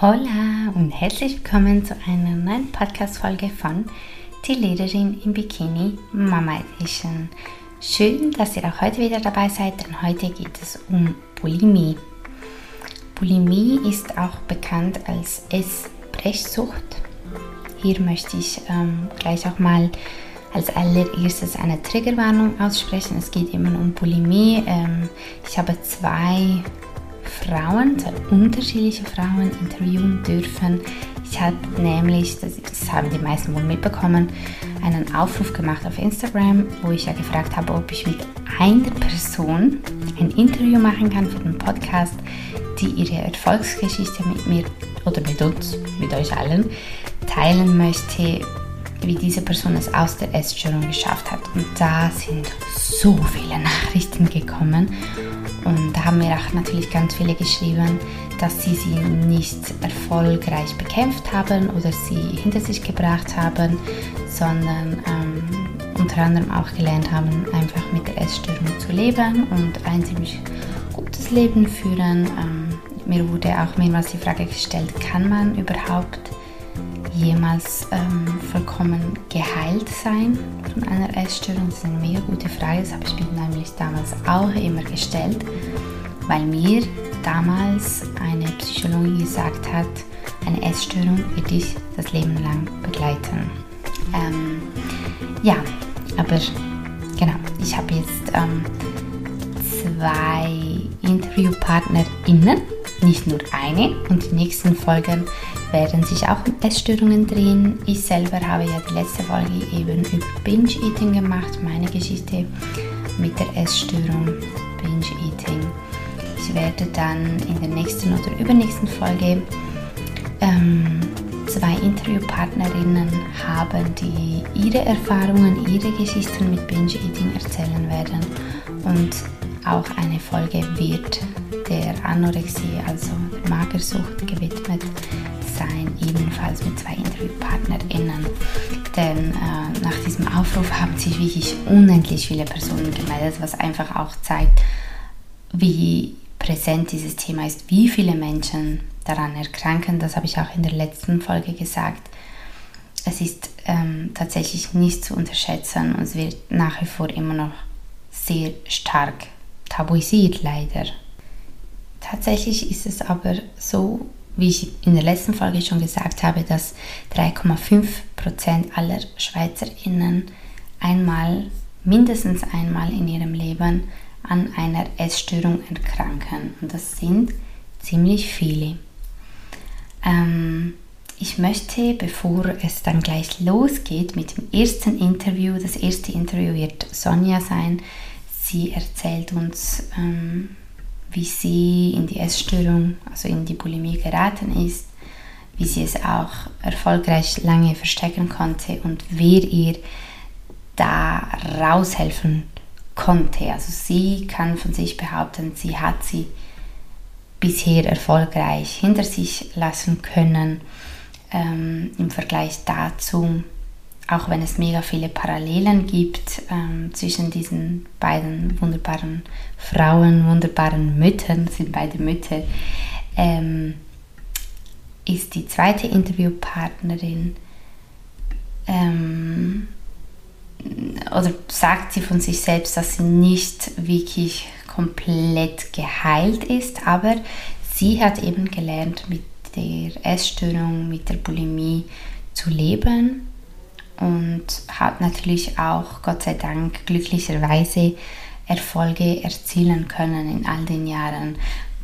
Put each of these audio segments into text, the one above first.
Hola und herzlich willkommen zu einer neuen Podcast-Folge von Die Lederin im Bikini Mama Edition. Schön, dass ihr auch heute wieder dabei seid, denn heute geht es um Bulimie. Bulimie ist auch bekannt als Essbrechsucht. Hier möchte ich ähm, gleich auch mal als allererstes eine Triggerwarnung aussprechen. Es geht immer um Bulimie. Ähm, ich habe zwei Frauen, zwei unterschiedliche Frauen interviewen dürfen. Ich habe nämlich, das, das, haben die meisten wohl mitbekommen, einen Aufruf gemacht auf Instagram, wo ich ja gefragt habe, ob ich mit einer Person ein Interview machen kann für den Podcast, die ihre Erfolgsgeschichte mit mir oder mit uns, mit euch allen, teilen möchte, wie diese Person es aus der Essstörung geschafft hat. Und da sind so viele Nachrichten gekommen. Und da haben mir auch natürlich ganz viele geschrieben, dass sie sie nicht erfolgreich bekämpft haben oder sie hinter sich gebracht haben, sondern ähm, unter anderem auch gelernt haben, einfach mit der Essstörung zu leben und ein ziemlich gutes Leben führen. Ähm, mir wurde auch mehrmals die Frage gestellt, kann man überhaupt jemals ähm, vollkommen geheilt sein von einer Essstörung? Das ist eine mega gute Frage. Das habe ich mir nämlich damals auch immer gestellt, weil mir damals eine Psychologin gesagt hat, eine Essstörung wird dich das Leben lang begleiten. Ähm, ja, aber genau, ich habe jetzt ähm, zwei InterviewpartnerInnen, nicht nur eine, und die nächsten Folgen werden sich auch um Essstörungen drehen. Ich selber habe ja die letzte Folge eben über Binge-Eating gemacht, meine Geschichte mit der Essstörung Binge-Eating. Ich werde dann in der nächsten oder übernächsten Folge ähm, zwei Interviewpartnerinnen haben, die ihre Erfahrungen, ihre Geschichten mit Binge-Eating erzählen werden. Und auch eine Folge wird der Anorexie, also der Magersucht, gewidmet sein, ebenfalls mit zwei InterviewpartnerInnen. Denn äh, nach diesem Aufruf haben sich wirklich unendlich viele Personen gemeldet, was einfach auch zeigt, wie präsent dieses Thema ist, wie viele Menschen daran erkranken. Das habe ich auch in der letzten Folge gesagt. Es ist ähm, tatsächlich nicht zu unterschätzen und es wird nach wie vor immer noch sehr stark tabuisiert, leider. Tatsächlich ist es aber so, wie ich in der letzten Folge schon gesagt habe, dass 3,5% aller SchweizerInnen einmal, mindestens einmal in ihrem Leben an einer Essstörung erkranken. Und das sind ziemlich viele. Ähm, ich möchte, bevor es dann gleich losgeht mit dem ersten Interview, das erste Interview wird Sonja sein. Sie erzählt uns, ähm, wie sie in die Essstörung, also in die Bulimie geraten ist, wie sie es auch erfolgreich lange verstecken konnte und wer ihr da raushelfen konnte. Also sie kann von sich behaupten, sie hat sie bisher erfolgreich hinter sich lassen können ähm, im Vergleich dazu, auch wenn es mega viele Parallelen gibt ähm, zwischen diesen beiden wunderbaren Frauen, wunderbaren Müttern, sind beide Mütter, ähm, ist die zweite Interviewpartnerin ähm, oder sagt sie von sich selbst, dass sie nicht wirklich komplett geheilt ist, aber sie hat eben gelernt, mit der Essstörung, mit der Bulimie zu leben und hat natürlich auch, Gott sei Dank, glücklicherweise Erfolge erzielen können in all den Jahren.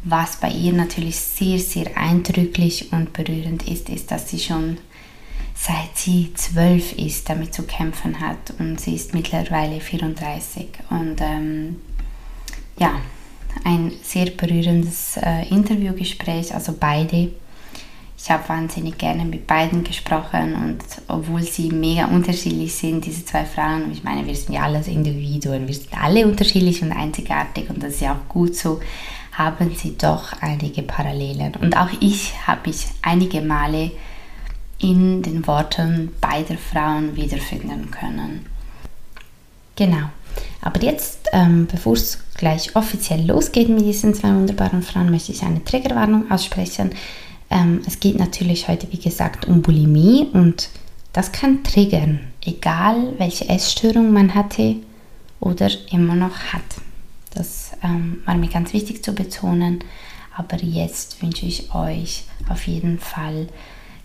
Was bei ihr natürlich sehr, sehr eindrücklich und berührend ist, ist, dass sie schon seit sie zwölf ist damit zu kämpfen hat und sie ist mittlerweile 34. Und ähm, ja, ein sehr berührendes äh, Interviewgespräch, also beide ich habe wahnsinnig gerne mit beiden gesprochen und obwohl sie mega unterschiedlich sind, diese zwei Frauen, ich meine, wir sind ja alles Individuen, wir sind alle unterschiedlich und einzigartig und das ist ja auch gut so, haben sie doch einige Parallelen. Und auch ich habe mich einige Male in den Worten beider Frauen wiederfinden können. Genau. Aber jetzt, ähm, bevor es gleich offiziell losgeht mit diesen zwei wunderbaren Frauen, möchte ich eine Triggerwarnung aussprechen. Ähm, es geht natürlich heute, wie gesagt, um Bulimie und das kann triggern, egal welche Essstörung man hatte oder immer noch hat. Das ähm, war mir ganz wichtig zu betonen. Aber jetzt wünsche ich euch auf jeden Fall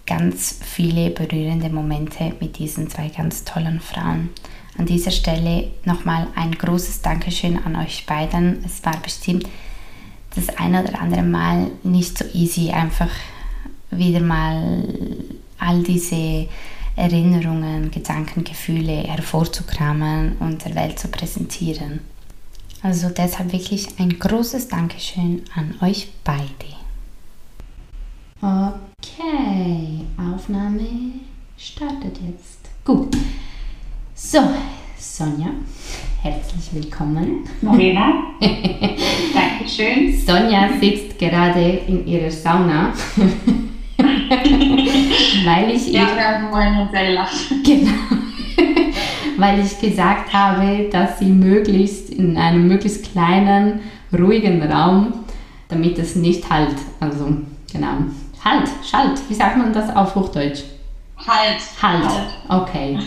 ganz viele berührende Momente mit diesen zwei ganz tollen Frauen. An dieser Stelle nochmal ein großes Dankeschön an euch beiden. Es war bestimmt das eine oder andere Mal nicht so easy, einfach wieder mal all diese Erinnerungen, Gedanken, Gefühle hervorzukramen und der Welt zu präsentieren. Also deshalb wirklich ein großes Dankeschön an euch beide. Okay, Aufnahme startet jetzt. Gut. So, Sonja, herzlich willkommen. Morena, Dankeschön. Sonja sitzt gerade in ihrer Sauna. weil ich ja, wir haben uns gelacht. Genau weil ich gesagt habe, dass sie möglichst in einem möglichst kleinen, ruhigen Raum, damit es nicht halt, also genau, halt, schalt, wie sagt man das auf Hochdeutsch? Halt. Halt, halt. okay.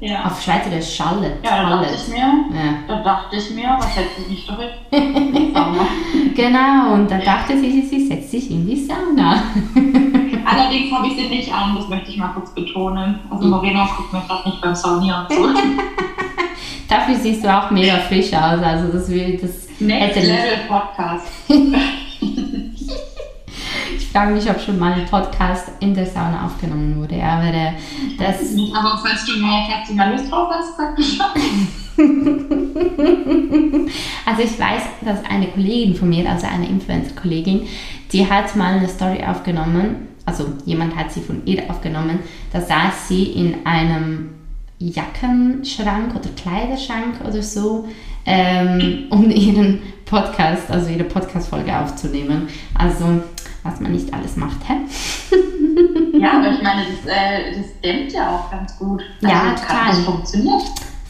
ja. Auf Schweizerisch schallet. Ja, da dachte ich mir, ja. da dachte ich mir, was hätte ich nicht Sauna. genau, und da dachte sie, sie setzt sich in die Sauna. Allerdings habe ich sie nicht an, das möchte ich mal kurz betonen. Also Morena guckt mir gerade nicht beim Saunieren zu. Dafür siehst du auch mega frisch aus. Also das will das Next Level Podcast. ich frage mich, ob schon mal ein Podcast in der Sauna aufgenommen wurde. Aber äh, das. Aber falls du mehr, falls du mal Lust drauf hast, sag also ich weiß, dass eine Kollegin von mir, also eine Influencer-Kollegin, die hat mal eine Story aufgenommen also jemand hat sie von ihr aufgenommen, da saß sie in einem Jackenschrank oder Kleiderschrank oder so, ähm, um ihren Podcast, also ihre Podcast-Folge aufzunehmen. Also, was man nicht alles macht, hä? ja, aber ich meine, das, äh, das dämmt ja auch ganz gut. Also, ja, total. Das funktioniert.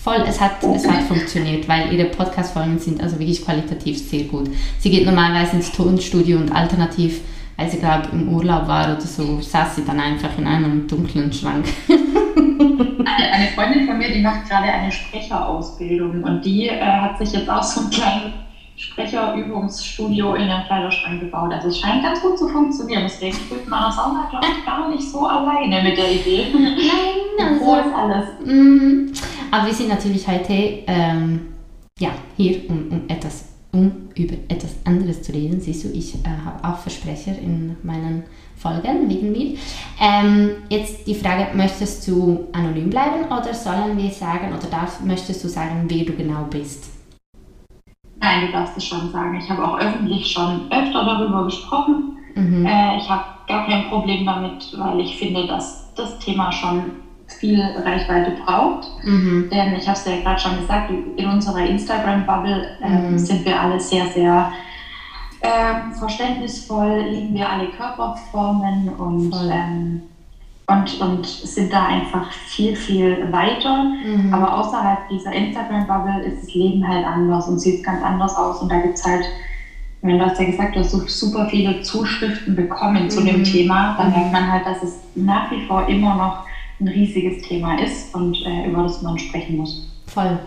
Voll, es hat, es hat funktioniert, weil ihre Podcast-Folgen sind also wirklich qualitativ sehr gut. Sie geht normalerweise ins Tonstudio und alternativ als ich glaube im Urlaub war oder so, saß sie dann einfach in einem dunklen Schrank. eine, eine Freundin von mir, die macht gerade eine Sprecherausbildung und die äh, hat sich jetzt auch so ein kleines Sprecherübungsstudio in einem Kleiderschrank gebaut. Also es scheint ganz gut zu funktionieren. Deswegen fühlt man das auch glaube ich, gar nicht so alleine mit der Idee. Nein, also ist alles. Mm, aber wir sind natürlich heute ähm, ja, hier, um, um etwas um über etwas anderes zu reden. Siehst du, ich äh, habe auch Versprecher in meinen Folgen wegen mir. Ähm, jetzt die Frage, möchtest du anonym bleiben oder sollen wir sagen, oder darf, möchtest du sagen, wer du genau bist? Nein, du darfst es schon sagen. Ich habe auch öffentlich schon öfter darüber gesprochen. Mhm. Äh, ich habe gar kein Problem damit, weil ich finde, dass das Thema schon viel Reichweite braucht. Mhm. Denn ich habe es ja gerade schon gesagt, in unserer Instagram-Bubble äh, mhm. sind wir alle sehr, sehr äh, verständnisvoll, lieben wir alle Körperformen und, ähm, und, und sind da einfach viel, viel weiter. Mhm. Aber außerhalb dieser Instagram-Bubble ist das Leben halt anders und sieht ganz anders aus. Und da gibt es halt wenn du hast ja gesagt, du hast super viele Zuschriften bekommen zu dem mhm. Thema, dann mhm. merkt man halt, dass es nach wie vor immer noch ein riesiges Thema ist und äh, über das man sprechen muss. Voll.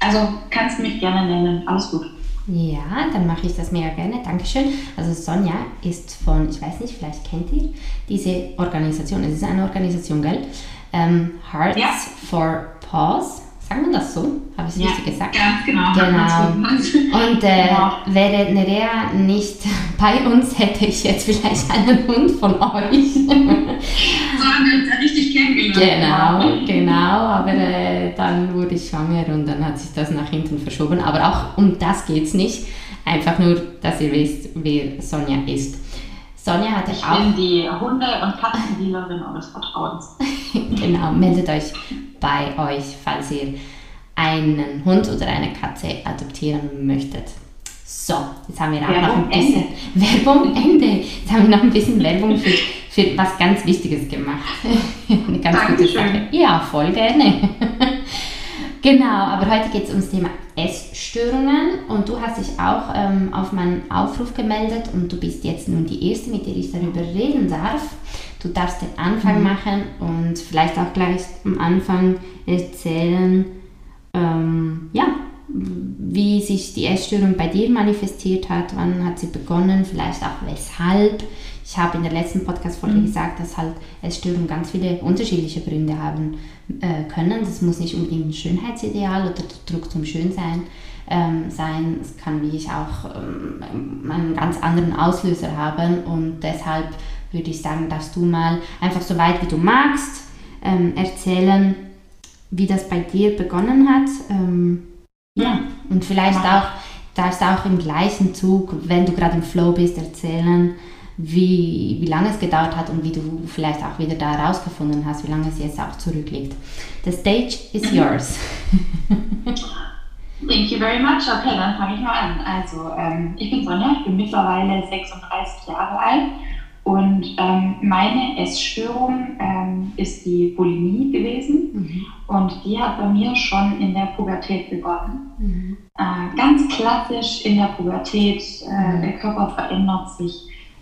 Also kannst du mich gerne nennen, alles gut. Ja, dann mache ich das mega gerne. Dankeschön. Also Sonja ist von, ich weiß nicht, vielleicht kennt ihr diese Organisation. Es ist eine Organisation, gell? Ähm, Hearts ja. for Pause. Sagt man das so? Habe ich es ja, richtig gesagt? Ganz genau. Genau. Und äh, genau. wäre Nerea nicht bei uns, hätte ich jetzt vielleicht einen Hund von euch. so haben wir uns ja richtig kennengelernt. Genau, genau. Aber äh, dann wurde ich schwanger und dann hat sich das nach hinten verschoben. Aber auch um das geht es nicht. Einfach nur, dass ihr wisst, wer Sonja ist. Sonja hatte ich auch. Ich bin die Hunde- und Katzendealerin eures Vertrauens. genau, meldet euch bei euch, falls ihr einen Hund oder eine Katze adoptieren möchtet. So, jetzt haben wir auch Werbung noch ein bisschen Ende. Werbung Ende. Jetzt haben wir noch ein bisschen Werbung für, für was ganz Wichtiges gemacht. Eine ganz Dankeschön. gute Sache. Ja, voll gerne. Genau, aber heute geht es ums Thema Essstörungen und du hast dich auch ähm, auf meinen Aufruf gemeldet und du bist jetzt nun die Erste, mit der ich darüber reden darf. Du darfst den Anfang mhm. machen und vielleicht auch gleich am Anfang erzählen, ähm, ja, wie sich die Essstörung bei dir manifestiert hat, wann hat sie begonnen, vielleicht auch weshalb. Ich habe in der letzten Podcast-Folge mhm. gesagt, dass halt Essstörungen ganz viele unterschiedliche Gründe haben äh, können. Das muss nicht unbedingt ein Schönheitsideal oder Druck zum Schönsein ähm, sein. Es kann wie ich auch ähm, einen ganz anderen Auslöser haben und deshalb würde ich sagen, darfst du mal einfach so weit wie du magst ähm, erzählen, wie das bei dir begonnen hat. Ähm, ja, und vielleicht auch, darfst du auch im gleichen Zug, wenn du gerade im Flow bist, erzählen, wie, wie lange es gedauert hat und wie du vielleicht auch wieder da herausgefunden hast, wie lange es jetzt auch zurückliegt. The stage is yours. Thank you very much. Okay, dann fange ich mal an. Also, ähm, ich bin Sonja, ich bin mittlerweile 36 Jahre alt und ähm, meine Essstörung ähm, ist die Bulimie gewesen mhm. und die hat bei mir schon in der Pubertät begonnen. Mhm. Äh, ganz klassisch in der Pubertät, äh, mhm. der Körper verändert sich,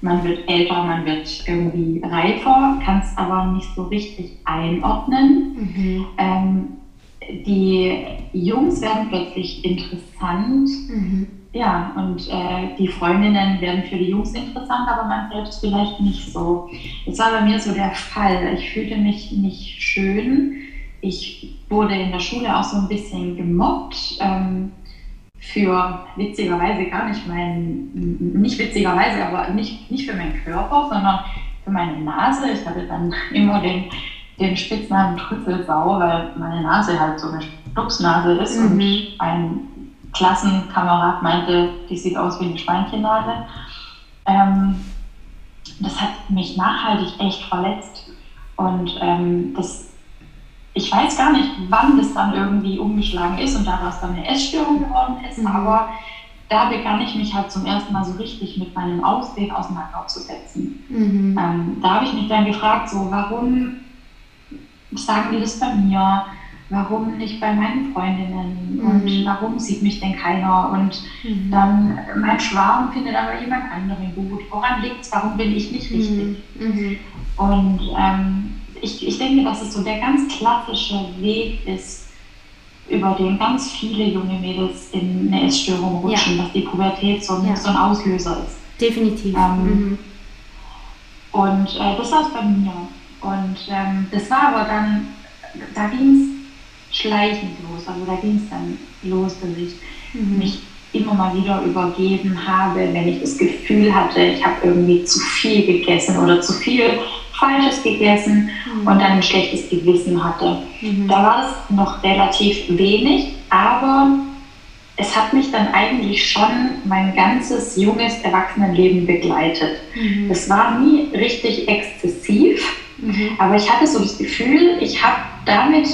man wird älter, man wird irgendwie reifer, kann es aber nicht so richtig einordnen. Mhm. Ähm, die Jungs werden plötzlich interessant mhm. Ja, und äh, die Freundinnen werden für die Jungs interessant, aber man selbst vielleicht nicht so. Das war bei mir so der Fall. Ich fühlte mich nicht schön. Ich wurde in der Schule auch so ein bisschen gemobbt. Ähm, für witzigerweise gar nicht mein, nicht witzigerweise, aber nicht, nicht für meinen Körper, sondern für meine Nase. Ich hatte dann immer den, den Spitznamen Trüffelsau, weil meine Nase halt so eine Stupsnase ist mhm. und ein Klassenkamerad meinte, die sieht aus wie eine Schweinchennase. Ähm, das hat mich nachhaltig echt verletzt. Und ähm, das, ich weiß gar nicht, wann das dann irgendwie umgeschlagen ist und daraus dann eine Essstörung geworden ist, mhm. aber da begann ich mich halt zum ersten Mal so richtig mit meinem Aussehen auseinanderzusetzen. Mhm. Ähm, da habe ich mich dann gefragt, so warum sagen die das bei mir? Warum nicht bei meinen Freundinnen mhm. und warum sieht mich denn keiner und mhm. dann mein Schwarm findet aber jemand anderen gut. Woran liegt es? Warum bin ich nicht richtig? Mhm. mhm. Und ähm, ich, ich denke, dass es so der ganz klassische Weg ist, über den ganz viele junge Mädels in eine Essstörung rutschen, ja. dass die Pubertät so ein, ja. so ein Auslöser ist. Definitiv. Ähm, mhm. und äh, das war es bei mir. Und ähm, das war aber dann, da ging es schleichend los. Also da ging es dann los, dass ich mhm. mich immer mal wieder übergeben habe, wenn ich das Gefühl hatte, ich habe irgendwie zu viel gegessen oder zu viel Falsches gegessen mhm. und dann ein schlechtes Gewissen hatte. Mhm. Da war das noch relativ wenig, aber es hat mich dann eigentlich schon mein ganzes junges Erwachsenenleben begleitet. Mhm. Es war nie richtig exzessiv, mhm. aber ich hatte so das Gefühl, ich habe damit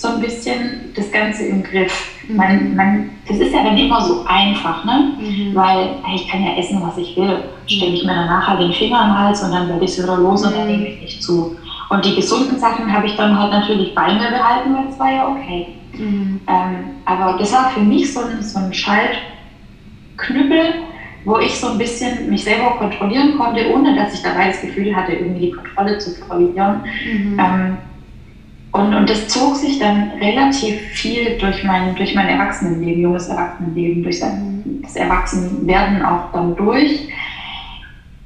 so ein bisschen das Ganze im Griff. Mhm. Man, man, das ist ja dann immer so einfach, ne? Mhm. weil ich kann ja essen, was ich will. Stelle ich mir danach halt den Finger am Hals und dann werde ich es wieder los und dann mhm. nehme ich nicht zu. Und die gesunden Sachen habe ich dann halt natürlich bei mir behalten, weil es war ja okay. Mhm. Ähm, aber das war für mich so ein, so ein Schaltknüppel, wo ich so ein bisschen mich selber kontrollieren konnte, ohne dass ich dabei das Gefühl hatte, irgendwie die Kontrolle zu verlieren. Mhm. Ähm, und, und das zog sich dann relativ viel durch mein, durch mein Erwachsenenleben, junges Erwachsenenleben, durch das Erwachsenwerden auch dann durch.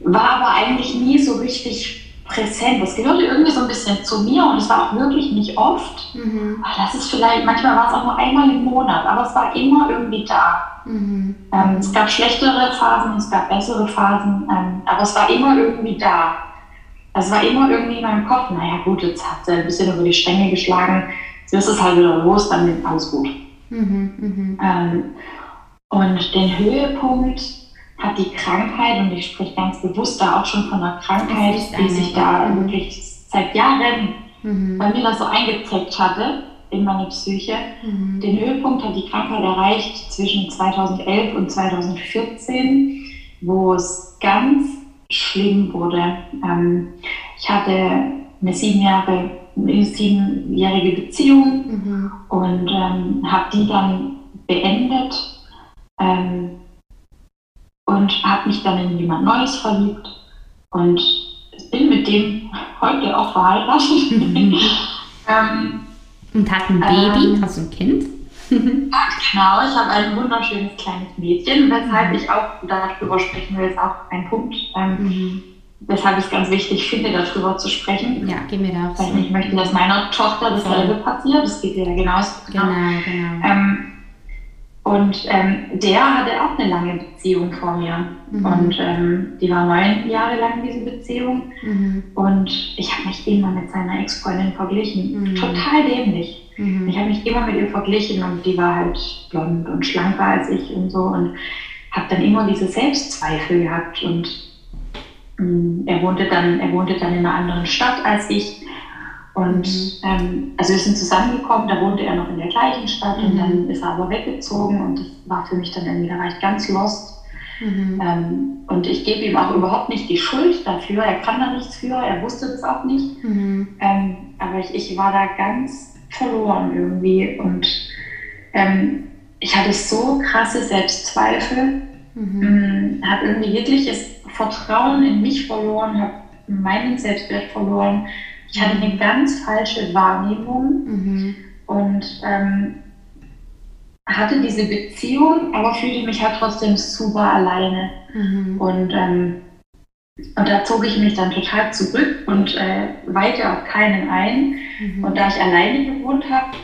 War aber eigentlich nie so richtig präsent. Das gehörte irgendwie so ein bisschen zu mir und es war auch wirklich nicht oft. Mhm. Das ist vielleicht, manchmal war es auch nur einmal im Monat, aber es war immer irgendwie da. Mhm. Ähm, es gab schlechtere Phasen, es gab bessere Phasen, ähm, aber es war immer irgendwie da. Es war immer irgendwie in meinem Kopf, naja gut, jetzt hat sie ein bisschen über die Stränge geschlagen, jetzt ist es halt wieder los, dann ist alles gut. Mhm, mh. ähm, und den Höhepunkt hat die Krankheit, und ich spreche ganz bewusst da auch schon von einer Krankheit, die sich da mhm. wirklich seit Jahren mhm. bei mir das so eingeprägt hatte in meine Psyche. Mhm. Den Höhepunkt hat die Krankheit erreicht zwischen 2011 und 2014, wo es ganz schlimm wurde. Ähm, ich hatte eine sieben Jahre eine siebenjährige Beziehung mhm. und ähm, habe die dann beendet ähm, und habe mich dann in jemand Neues verliebt und bin mit dem heute auch verheiratet. Mhm. ähm, und hat ein Baby, ähm, also ein Kind? genau, ich habe ein wunderschönes kleines Mädchen, weshalb mhm. ich auch darüber sprechen will, ist auch ein Punkt, ähm, mhm. weshalb ich es ganz wichtig finde, darüber zu sprechen. Ja, geh mir da auch. Weil ich möchte, dass meiner Tochter dasselbe passiert, das geht ja genauso. Genau, genau. Ähm, und ähm, der hatte auch eine lange Beziehung vor mir. Mhm. Und ähm, die war neun Jahre lang, diese Beziehung. Mhm. Und ich habe mich immer mit seiner Ex-Freundin verglichen. Mhm. Total dämlich. Mhm. Ich habe mich immer mit ihr verglichen und die war halt blond und schlanker als ich und so. Und habe dann immer diese Selbstzweifel gehabt. Und mm, er, wohnte dann, er wohnte dann in einer anderen Stadt als ich. Und mhm. ähm, also wir sind zusammengekommen, da wohnte er noch in der gleichen Stadt mhm. und dann ist er aber weggezogen und das war für mich dann irgendwie, da war ich ganz lost. Mhm. Ähm, und ich gebe ihm auch überhaupt nicht die Schuld dafür, er kann da nichts für, er wusste das auch nicht. Mhm. Ähm, aber ich, ich war da ganz verloren irgendwie und ähm, ich hatte so krasse Selbstzweifel, mhm. Mm, habe irgendwie jegliches Vertrauen in mich verloren, habe meinen Selbstwert verloren ich hatte eine ganz falsche Wahrnehmung mhm. und ähm, hatte diese Beziehung, aber fühlte mich halt trotzdem super alleine. Mhm. Und, ähm, und da zog ich mich dann total zurück und äh, weite auf keinen ein. Mhm. Und da ich alleine gewohnt habe,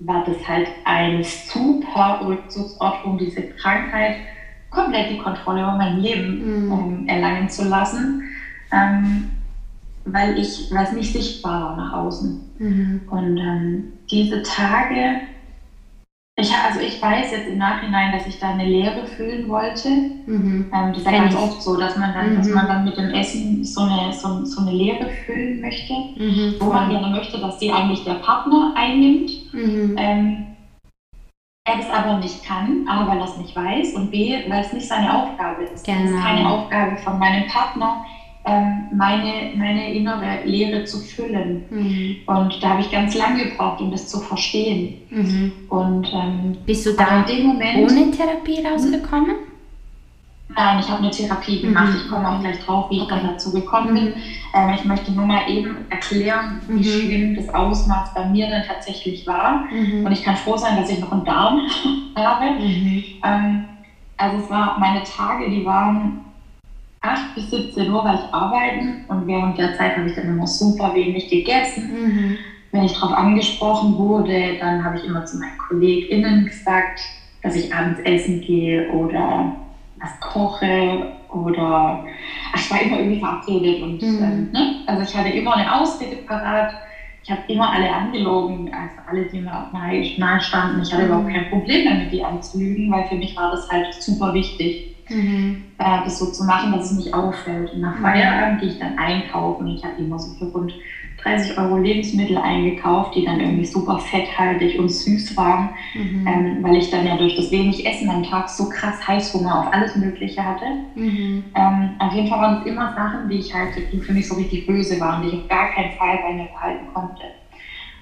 war das halt ein super Rückzugsort, um diese Krankheit komplett die Kontrolle über mein Leben um, mhm. erlangen zu lassen. Ähm, weil ich, weil es nicht sichtbar war nach außen. Mhm. Und ähm, diese Tage, ich, also ich weiß jetzt im Nachhinein, dass ich da eine Leere füllen wollte. Mhm. Ähm, das ist ja ganz oft so, dass man dann, mhm. dass man dann mit dem Essen so eine, so, so eine Leere füllen möchte, mhm. wo man gerne möchte, dass sie eigentlich der Partner einnimmt. Mhm. Ähm, er das aber nicht kann, A, weil er es nicht weiß und B, weil es nicht seine Aufgabe ist. Genau. Es ist genau. keine Aufgabe von meinem Partner, meine, meine innere Lehre zu füllen. Mhm. Und da habe ich ganz lange gebraucht, um das zu verstehen. Mhm. Und, ähm, Bist du da Moment, ohne Therapie rausgekommen? Nein, ich habe eine Therapie gemacht. Mhm. Ich komme auch gleich drauf, wie ich dann dazu gekommen bin. Mhm. Ähm, ich möchte nur mal eben erklären, wie mhm. schlimm das Ausmaß bei mir dann tatsächlich war. Mhm. Und ich kann froh sein, dass ich noch einen Darm habe. Ähm, also es war meine Tage, die waren 8 bis 17 Uhr war ich arbeiten und während der Zeit habe ich dann immer super wenig gegessen. Mhm. Wenn ich darauf angesprochen wurde, dann habe ich immer zu meinen KollegInnen gesagt, dass ich abends essen gehe oder was koche oder ach, ich war immer irgendwie verabredet und mhm. ähm, ne? also ich hatte immer eine Ausrede parat. Ich habe immer alle angelogen, also alle, die mir auch nahe, nahe standen. Ich hatte mhm. überhaupt kein Problem damit, die anzulügen, weil für mich war das halt super wichtig mhm. äh, das so zu machen, dass es nicht auffällt. Und nach mhm. Feierabend gehe ich dann einkaufen. Ich habe immer so für rund 30 Euro Lebensmittel eingekauft, die dann irgendwie super fetthaltig und süß waren, mhm. ähm, weil ich dann ja durch das wenig Essen am Tag so krass Heißhunger auf alles Mögliche hatte. Mhm. Ähm, auf jeden Fall waren es immer Sachen, die ich halt, die für mich so richtig böse waren, die ich auf gar keinen Fall bei mir behalten konnte.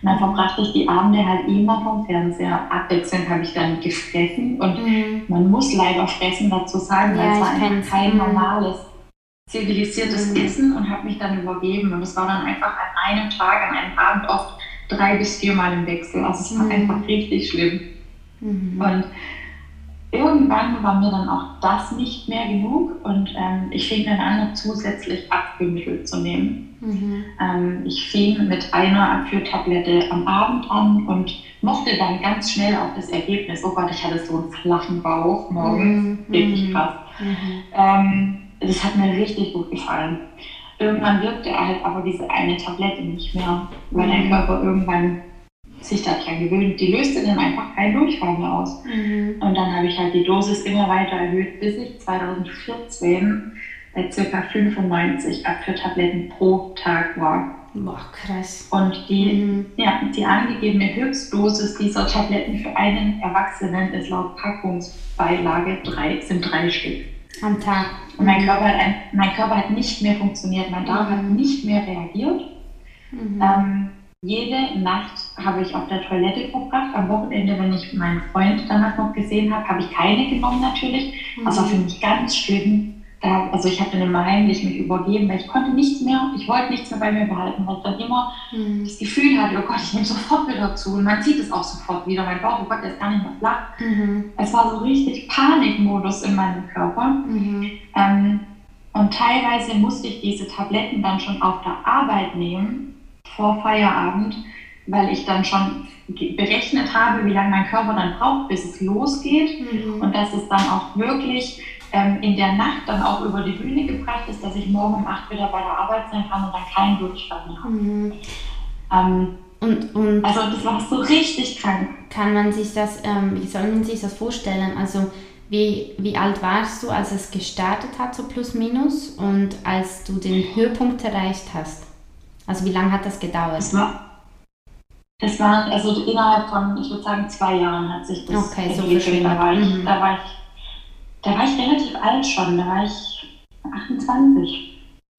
Und dann verbrachte ich die Abende halt immer vom Fernseher. Abwechselnd habe ich dann gefressen und mhm. man muss leider fressen dazu sagen, weil es war einfach kein mhm. normales, zivilisiertes mhm. Essen und habe mich dann übergeben. Und es war dann einfach an einem Tag, an einem Abend oft drei bis viermal im Wechsel. Also es war mhm. einfach richtig schlimm. Mhm. Und irgendwann war mir dann auch das nicht mehr genug und ähm, ich fing dann an, zusätzlich Abführmittel zu nehmen. Mhm. Ähm, ich fing mit einer Abführtablette am Abend an und mochte dann ganz schnell auch das Ergebnis. Oh Gott, ich hatte so einen flachen Bauch morgens, mhm. richtig mhm. krass. Mhm. Ähm, das hat mir richtig gut gefallen. Irgendwann wirkte halt aber diese eine Tablette nicht mehr, weil dein mhm. Körper irgendwann sich daran gewöhnt, die löste dann einfach keinen Durchfall mehr aus. Mhm. Und dann habe ich halt die Dosis immer weiter erhöht, bis ich 2014 bei ca. 95 Abführtabletten pro Tag war. Boah, krass. Und die, mhm. ja, die angegebene Höchstdosis dieser Tabletten für einen Erwachsenen ist laut Packungsbeilage drei, sind drei Stück. Am Tag. Und mein Körper, hat ein, mein Körper hat nicht mehr funktioniert, mein Darm mhm. hat nicht mehr reagiert. Mhm. Ähm, jede Nacht habe ich auf der Toilette verbracht. Am Wochenende, wenn ich meinen Freund danach noch gesehen habe, habe ich keine genommen natürlich. Mhm. Das war für mich ganz schlimm. Da, also ich habe dann immer heimlich mich übergeben, weil ich konnte nichts mehr, ich wollte nichts mehr bei mir behalten, weil ich dann immer mhm. das Gefühl hatte, oh Gott, ich nehme sofort wieder zu. Und man sieht es auch sofort wieder. Mein Bauch, oh Gott, der ist gar nicht mehr flach. Mhm. Es war so richtig Panikmodus in meinem Körper. Mhm. Ähm, und teilweise musste ich diese Tabletten dann schon auf der Arbeit nehmen, vor Feierabend, weil ich dann schon berechnet habe, wie lange mein Körper dann braucht, bis es losgeht mhm. und dass es dann auch wirklich ähm, in der Nacht dann auch über die Bühne gebracht ist, dass ich morgen um 8 wieder bei der Arbeit sein kann und dann keinen Durchfall mehr habe. Mhm. Ähm, und, und also das war so richtig krank. Kann man sich das, ähm, wie soll man sich das vorstellen? Also wie, wie alt warst du, als es gestartet hat, so plus minus, und als du den Höhepunkt erreicht hast? Also wie lange hat das gedauert? Das war, das waren, also innerhalb von, ich würde sagen, zwei Jahren hat sich das okay, so. Da war, ich, mhm. da, war ich, da war ich relativ alt schon, da war ich 28.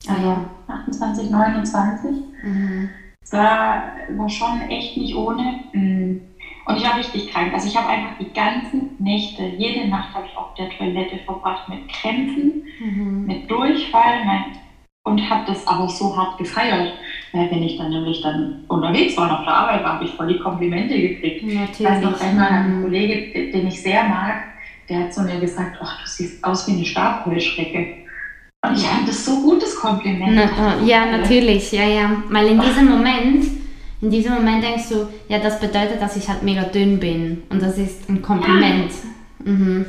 Also 28, 29. Mhm. Es war, war schon echt nicht ohne. Mhm. Und ich war richtig krank. Also ich habe einfach die ganzen Nächte, jede Nacht habe ich auf der Toilette verbracht mit Krämpfen, mhm. mit Durchfall, mit und habe das aber so hart gefeiert. Weil wenn ich dann nämlich dann unterwegs war und auf der Arbeit war, habe ich voll die Komplimente gekriegt. Natürlich. Ich weiß noch einmal, ein Kollege, den ich sehr mag, der hat zu mir gesagt, ach, du siehst aus wie eine Stabheuschrecke. Und ich fand das so gutes Kompliment. Na, ja, natürlich, ja, ja. Weil in diesem Moment, in diesem Moment denkst du, ja, das bedeutet, dass ich halt mega dünn bin. Und das ist ein Kompliment. Ja. Mhm.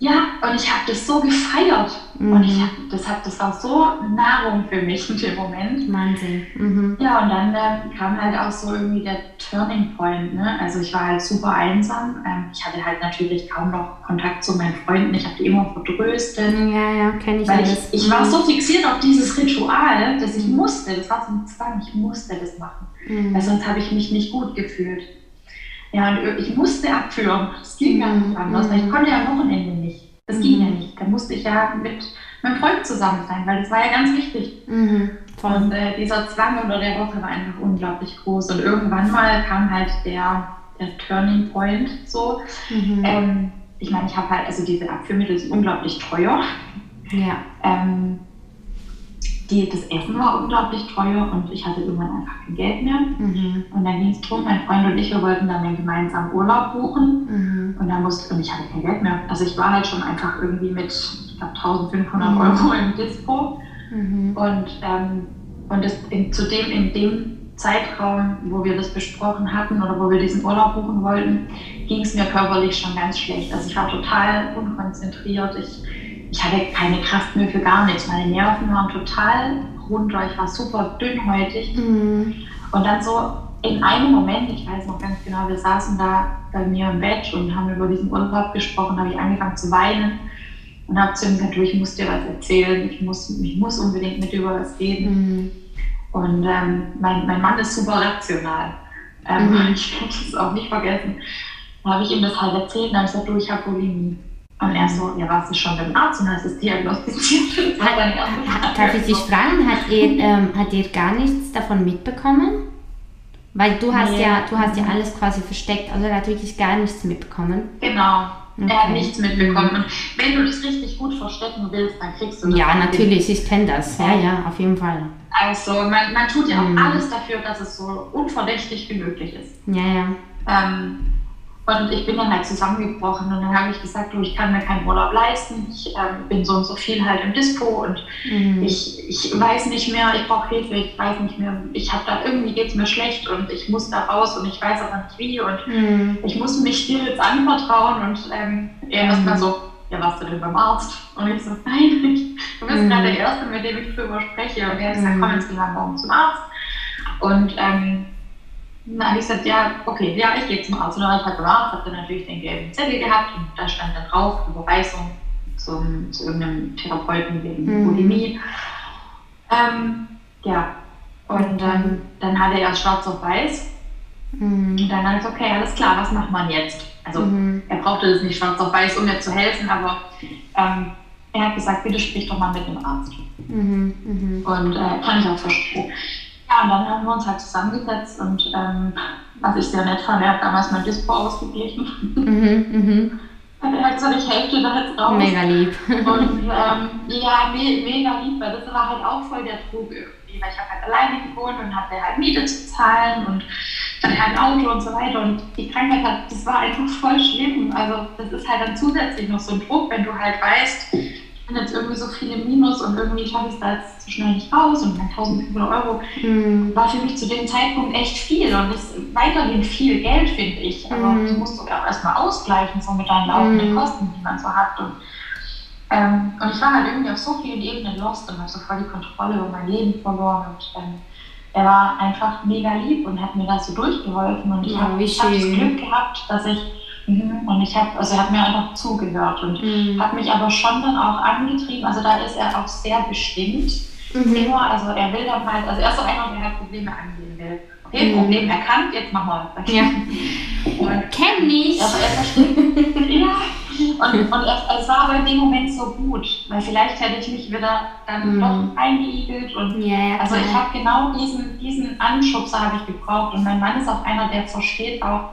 Ja, und ich habe das so gefeiert. Mhm. Und ich hab, das, hat, das war so Nahrung für mich in dem Moment. Wahnsinn. Mhm. Ja, und dann äh, kam halt auch so irgendwie der Turning Point. Ne? Also ich war halt super einsam. Ähm, ich hatte halt natürlich kaum noch Kontakt zu meinen Freunden. Ich habe die immer vertröstet. Ja, ja, kenne ich weil alles. Ich, ich war mhm. so fixiert auf dieses Ritual, dass ich musste, das war so ein Zwang, ich musste das machen. Mhm. Weil sonst habe ich mich nicht gut gefühlt. Ja, und ich musste abführen. Das ging gar nicht anders. Mhm. Ich konnte ja am Wochenende nicht. Das mhm. ging ja nicht. Da musste ich ja mit meinem Freund zusammen sein, weil das war ja ganz wichtig. Mhm. Und äh, dieser Zwang unter der Woche war einfach unglaublich groß. Und irgendwann mal kam halt der, der Turning Point so. Mhm. Ähm, ich meine, ich habe halt, also diese Abführmittel sind unglaublich teuer. Ja. Ähm, die, das Essen war unglaublich teuer und ich hatte irgendwann einfach kein Geld mehr. Mhm. Und dann ging es darum, mein Freund und ich, wir wollten dann einen gemeinsamen Urlaub buchen. Mhm. Und dann musste, und ich hatte kein Geld mehr. Also ich war halt schon einfach irgendwie mit, ich glaube, 1500 mhm. Euro im Dispo. Mhm. Und, ähm, und das in, zudem in dem Zeitraum, wo wir das besprochen hatten oder wo wir diesen Urlaub buchen wollten, ging es mir körperlich schon ganz schlecht. Also ich war total unkonzentriert. Ich, ich hatte keine Kraft mehr für gar nichts. Meine Nerven waren total runter. Ich war super dünnhäutig. Mhm. Und dann so in einem Moment, ich weiß noch ganz genau, wir saßen da bei mir im Bett und haben über diesen Urlaub gesprochen, habe ich angefangen zu weinen und habe zu ihm gesagt, du, ich muss dir was erzählen, ich muss, ich muss unbedingt mit dir über was reden. Mhm. Und ähm, mein, mein Mann ist super rational. Ähm, mhm. Ich werde das auch nicht vergessen. Da habe ich ihm das halt erzählt und habe gesagt, du, ich habe Bulimie. Und er so, ja, warst du schon beim Arzt und hast es diagnostiziert? Darf ich dich fragen, hat ihr, ähm, hat ihr gar nichts davon mitbekommen? Weil du hast nee. ja, du hast ja alles quasi versteckt, also er hat wirklich gar nichts mitbekommen. Genau. Okay. Er hat nichts mitbekommen. Und wenn du das richtig gut verstecken willst, dann kriegst du das. Ja, natürlich, ich kenne das. Ja, ja, auf jeden Fall. Also, man, man tut ja auch mhm. alles dafür, dass es so unverdächtig wie möglich ist. Ja, ja. Ähm, und ich bin dann halt zusammengebrochen und dann habe ich gesagt, du, ich kann mir keinen Urlaub leisten. Ich ähm, bin so und so viel halt im Dispo und mhm. ich, ich weiß nicht mehr, ich brauche Hilfe, ich weiß nicht mehr, ich habe da irgendwie geht es mir schlecht und ich muss da raus und ich weiß aber nicht wie und mhm. ich muss mich dir jetzt anvertrauen und ähm, er mhm. erstmal so, ja, warst du denn beim Arzt? Und ich so, nein, ich, du bist mhm. gerade der Erste, mit dem ich drüber spreche. Und er hat gesagt, mhm. komm, jetzt gehen wir morgen zum Arzt. Und ähm, dann habe ich gesagt, ja, okay, ja, ich gehe zum Arzt. Und dann habe ich halt gemacht, habe dann natürlich den gelben Zettel gehabt und da stand dann drauf, Überweisung zum, zu irgendeinem Therapeuten wegen mhm. Bulimie. Ähm, ja, und ähm, dann hat er erst schwarz auf weiß. Mhm. Und dann habe ich gesagt, okay, alles klar, was macht man jetzt? Also mhm. er brauchte das nicht schwarz auf weiß, um mir zu helfen, aber ähm, er hat gesagt, bitte sprich doch mal mit dem Arzt. Mhm. Mhm. Und äh, kann ich auch verstehen. Ja, und dann haben wir uns halt zusammengesetzt und ähm, was ich sehr nett fand, er hat damals mein Dispo ausgeglichen. Mhm, mhm. Er hat ich helfe dir da jetzt raus. Mega lieb. Und ähm, ja, me mega lieb, weil das war halt auch voll der Druck irgendwie, weil ich habe halt alleine gewohnt und hatte halt Miete zu zahlen und dann halt ein Auto und so weiter. Und die Krankheit hat, das war einfach voll schlimm. Also das ist halt dann zusätzlich noch so ein Druck, wenn du halt weißt, bin jetzt irgendwie so viel im Minus und irgendwie schaffe ich es da jetzt so schnell nicht raus und dann 1500 Euro mhm. war für mich zu dem Zeitpunkt echt viel und ist weiterhin viel Geld, finde ich. Aber mhm. das musst du auch erstmal ausgleichen, so mit deinen laufenden mhm. Kosten, die man so hat. Und, ähm, und ich war halt irgendwie auf so vielen Ebenen lost und habe so voll die Kontrolle über mein Leben verloren und ähm, er war einfach mega lieb und hat mir da so durchgeholfen und ich ja, habe hab das Glück gehabt, dass ich. Und ich habe, also er hat mir einfach zugehört und mhm. hat mich aber schon dann auch angetrieben. Also da ist er auch sehr bestimmt. Mhm. Immer, also er will dann halt, also er ist so einer, der halt Probleme angehen will. Okay, mhm. Problem erkannt, jetzt machen wir das. Ja. Und, Kenn ich. Also er versteht. ja. Und, und es war aber in dem Moment so gut, weil vielleicht hätte ich mich wieder dann mhm. doch eingeigelt. Und ja, also ich habe genau diesen, diesen Anschubser habe ich gebraucht. Und mein Mann ist auch einer, der versteht auch,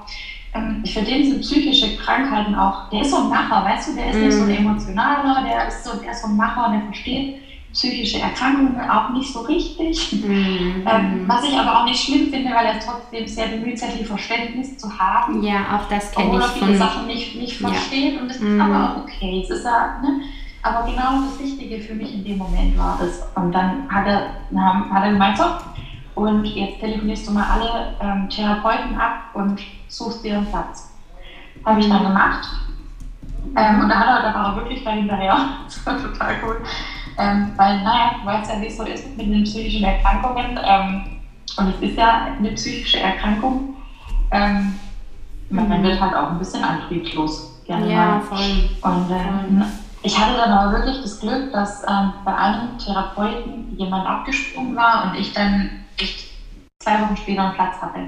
für den sind psychische Krankheiten auch, der ist so ein Macher, weißt du, der ist mm. nicht so ein mhm. emotionaler, der ist so, der ist so ein Macher, der versteht psychische Erkrankungen auch nicht so richtig. Mm. Ähm, was ich aber auch nicht schlimm finde, weil er trotzdem sehr bemüht, sehr viel Verständnis zu haben. Ja, auch das kenne ich. Obwohl er viele Sachen nicht, nicht versteht ja. und das ist mhm. aber auch okay. Es ist ja, ne? Aber genau das Wichtige für mich in dem Moment war das. Und dann hat er, hat er gemeint, so, und jetzt telefonierst du mal alle ähm, Therapeuten ab und suchst dir einen Platz. Habe ich dann gemacht. Ähm, und da hat er, da war er wirklich da hinterher. Das war total cool. Ähm, weil, naja, du weißt ja, wie es so ist mit den psychischen Erkrankungen. Ähm, und es ist ja eine psychische Erkrankung. Ähm, man mhm. wird halt auch ein bisschen antriebslos. Gerne ja, mal. voll. Und ähm, voll. ich hatte dann aber wirklich das Glück, dass ähm, bei allen Therapeuten jemand abgesprungen war und ich dann ich zwei Wochen später einen Platz hatte.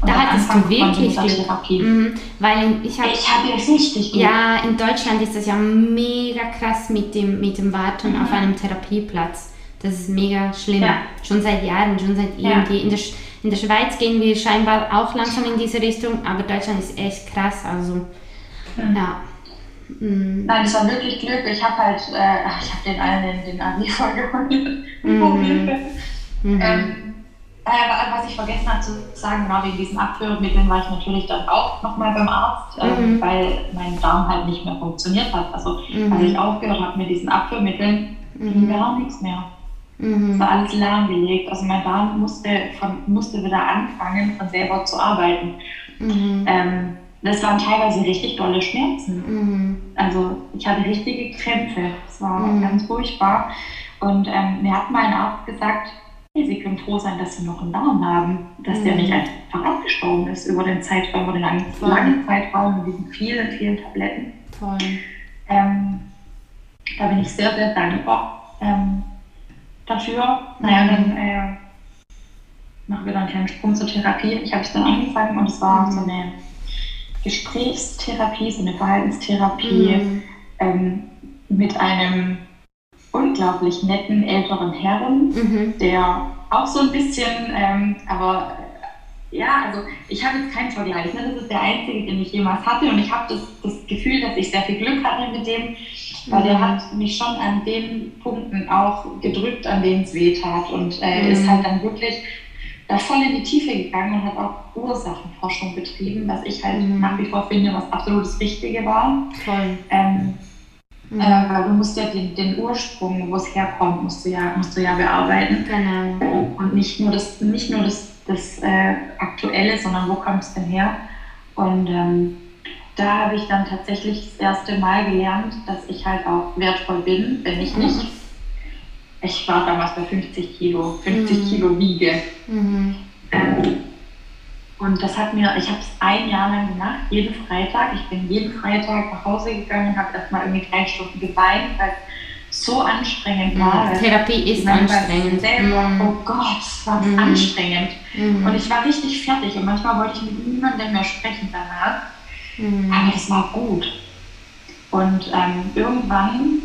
Und da hattest du wirklich Glück. Mhm, weil ich habe. Ich habe jetzt richtig Glück. Ja, in Deutschland ist das ja mega krass mit dem, mit dem Warten mhm. auf einem Therapieplatz. Das ist mega schlimm. Ja. Schon seit Jahren, schon seit ja. irgendwie. In der, in der Schweiz gehen wir scheinbar auch langsam in diese Richtung, aber Deutschland ist echt krass. Also, mhm. ja. Mhm. Nein, es war wirklich Glück. Ich habe halt, äh, ich habe den allen den, den AW vorgeholt. Mhm. mhm. Ähm, äh, was ich vergessen habe zu sagen, genau wegen diesen Abführmitteln war ich natürlich dann auch nochmal beim Arzt, ähm, mhm. weil mein Darm halt nicht mehr funktioniert hat. Also mhm. als ich aufgehört habe mit diesen Abführmitteln, mhm. gar nichts mehr. Mhm. Es war alles lahmgelegt. Also mein Darm musste, von, musste wieder anfangen, von selber zu arbeiten. Mhm. Ähm, das waren teilweise richtig dolle Schmerzen. Mhm. Also ich hatte richtige Krämpfe. Das war mhm. ganz furchtbar. Und ähm, mir hat mein Arzt gesagt, Sie können froh sein, dass Sie noch einen Darm haben, dass mhm. der nicht einfach abgestorben ist über den Zeitraum, über den langen, langen Zeitraum mit diesen vielen, vielen Tabletten. Toll. Ähm, da bin ich sehr, sehr dankbar ähm, dafür. Naja, mhm. dann äh, machen wir dann einen kleinen Sprung zur Therapie. Ich habe es dann angefangen und es war mhm. so eine Gesprächstherapie, so eine Verhaltenstherapie mhm. ähm, mit einem unglaublich netten älteren Herren, mhm. der auch so ein bisschen, ähm, aber äh, ja, also ich habe jetzt keinen Vergleich. Ne? Das ist der einzige, den ich jemals hatte und ich habe das, das Gefühl, dass ich sehr viel Glück hatte mit dem, weil mhm. der hat mich schon an den Punkten auch gedrückt, an denen es weh tat und äh, mhm. ist halt dann wirklich da voll in die Tiefe gegangen und hat auch Ursachenforschung betrieben, was ich halt mhm. nach wie vor finde, was absolut das Richtige war. Toll. Ähm, Mhm. Äh, weil du musst ja den, den Ursprung, wo es herkommt, musst du ja, musst du ja bearbeiten. Genau. Und nicht nur das, nicht nur das, das äh, Aktuelle, sondern wo kommt es denn her? Und ähm, da habe ich dann tatsächlich das erste Mal gelernt, dass ich halt auch wertvoll bin, wenn ich mhm. nicht. Ich war damals bei 50 Kilo, 50 mhm. Kilo wiege. Mhm. Ähm, und das hat mir, ich habe es ein Jahr lang gemacht, jeden Freitag. Ich bin jeden Freitag nach Hause gegangen, habe erstmal irgendwie drei Stunden geweint, weil es so anstrengend war. Mhm. Therapie ist anstrengend. Selber, mm. Oh Gott, war mm. anstrengend. Mm. Und ich war richtig fertig und manchmal wollte ich mit niemandem mehr sprechen danach. Mhm. Aber es war gut. Und ähm, irgendwann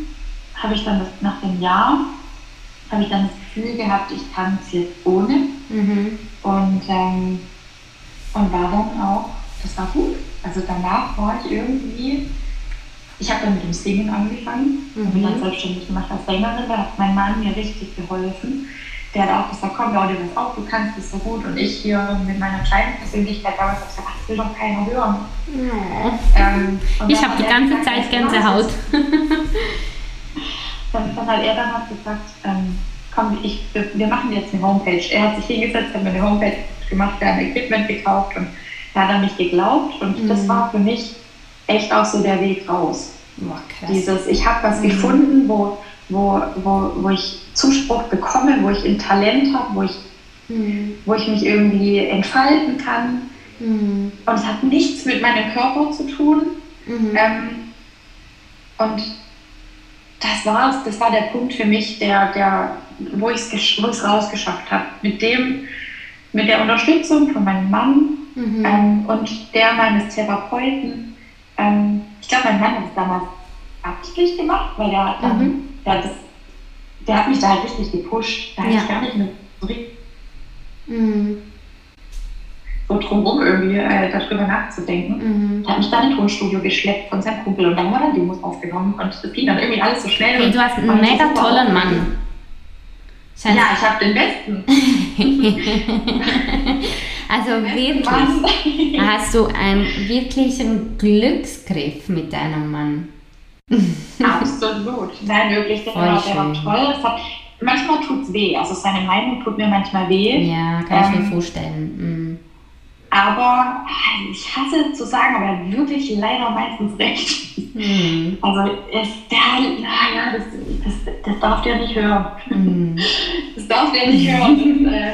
habe ich dann das, nach dem Jahr habe ich dann das Gefühl gehabt, ich kann es jetzt ohne. Mhm. Und, ähm, und warum auch, das war gut. Also danach war ich irgendwie, ich habe dann mit dem Singen angefangen mhm. bin dann selbstständig gemacht als Sängerin. Da hat mein Mann mir richtig geholfen. Der hat auch gesagt, komm, dir das auf, du kannst das so gut. Und ich hier mit meiner kleinen Persönlichkeit damals habe gesagt, das will doch keiner hören. Ja. Ähm, ich habe die ganze Zeit Gänsehaut. dann, dann hat er dann hat gesagt, ähm, komm, ich, wir, wir, machen jetzt eine Homepage. Er hat sich hingesetzt, hat mir eine Homepage gemacht, wir haben Equipment gekauft und er hat an mich geglaubt und mhm. das war für mich echt auch so der Weg raus. Boah, Dieses, ich habe was mhm. gefunden, wo, wo, wo, wo ich Zuspruch bekomme, wo ich ein Talent habe, wo ich, mhm. wo ich mich irgendwie entfalten kann. Mhm. Und es hat nichts mit meinem Körper zu tun. Mhm. Ähm, und das war's, das war der Punkt für mich, der, der, wo ich es rausgeschafft habe. Mit dem, mit der Unterstützung von meinem Mann mhm. ähm, und der meines Therapeuten. Ähm, ich glaube, mein Mann hat es damals absichtlich gemacht, weil der, ähm, mhm. der, das, der hat mich da halt richtig gepusht. Da ja. hatte ich gar nicht mehr so mhm so drumherum irgendwie äh, darüber nachzudenken. Mhm. Er hat mich dann ins Tonstudio geschleppt von seinem Kumpel und dann haben wir dann Demos aufgenommen und das ging dann irgendwie alles so schnell. Hey, du hast einen mega tollen Mann. Scheiße. Ja, ich habe den besten. also wirklich, hast du einen wirklichen Glücksgriff mit deinem Mann. Absolut. Nein, wirklich, der, war, der war toll. Hat, manchmal tut es weh. Also seine Meinung tut mir manchmal weh. Ja, kann ich ähm, mir vorstellen. Mhm. Aber ich hasse zu sagen, aber er hat wirklich leider meistens recht. Mhm. Also ist der, naja, das, das, das darf der nicht hören. Mhm. Das darf der nicht hören. Das, äh,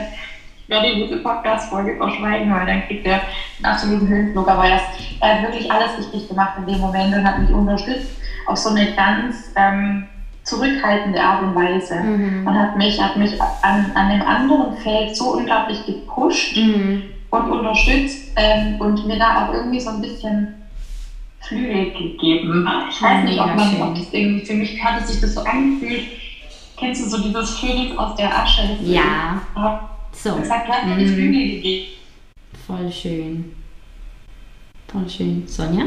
ich werde diese Podcast-Folge verschweigen, weil dann kriegt er einen absoluten Höhenflug. Aber er hat wirklich alles richtig gemacht in dem Moment und hat mich unterstützt auf so eine ganz ähm, zurückhaltende Art und Weise. Mhm. Und hat mich, hat mich an, an dem anderen Feld so unglaublich gepusht. Mhm und unterstützt ähm, und mir da auch irgendwie so ein bisschen Flügel gegeben. Ich weiß nicht, ob man ob das irgendwie für mich hat sich das so angefühlt. Kennst du so dieses Phönix aus der Asche? Ja. So. Gesagt, du hast mir mm. Flügel gegeben. Voll schön. Voll schön. Sonja?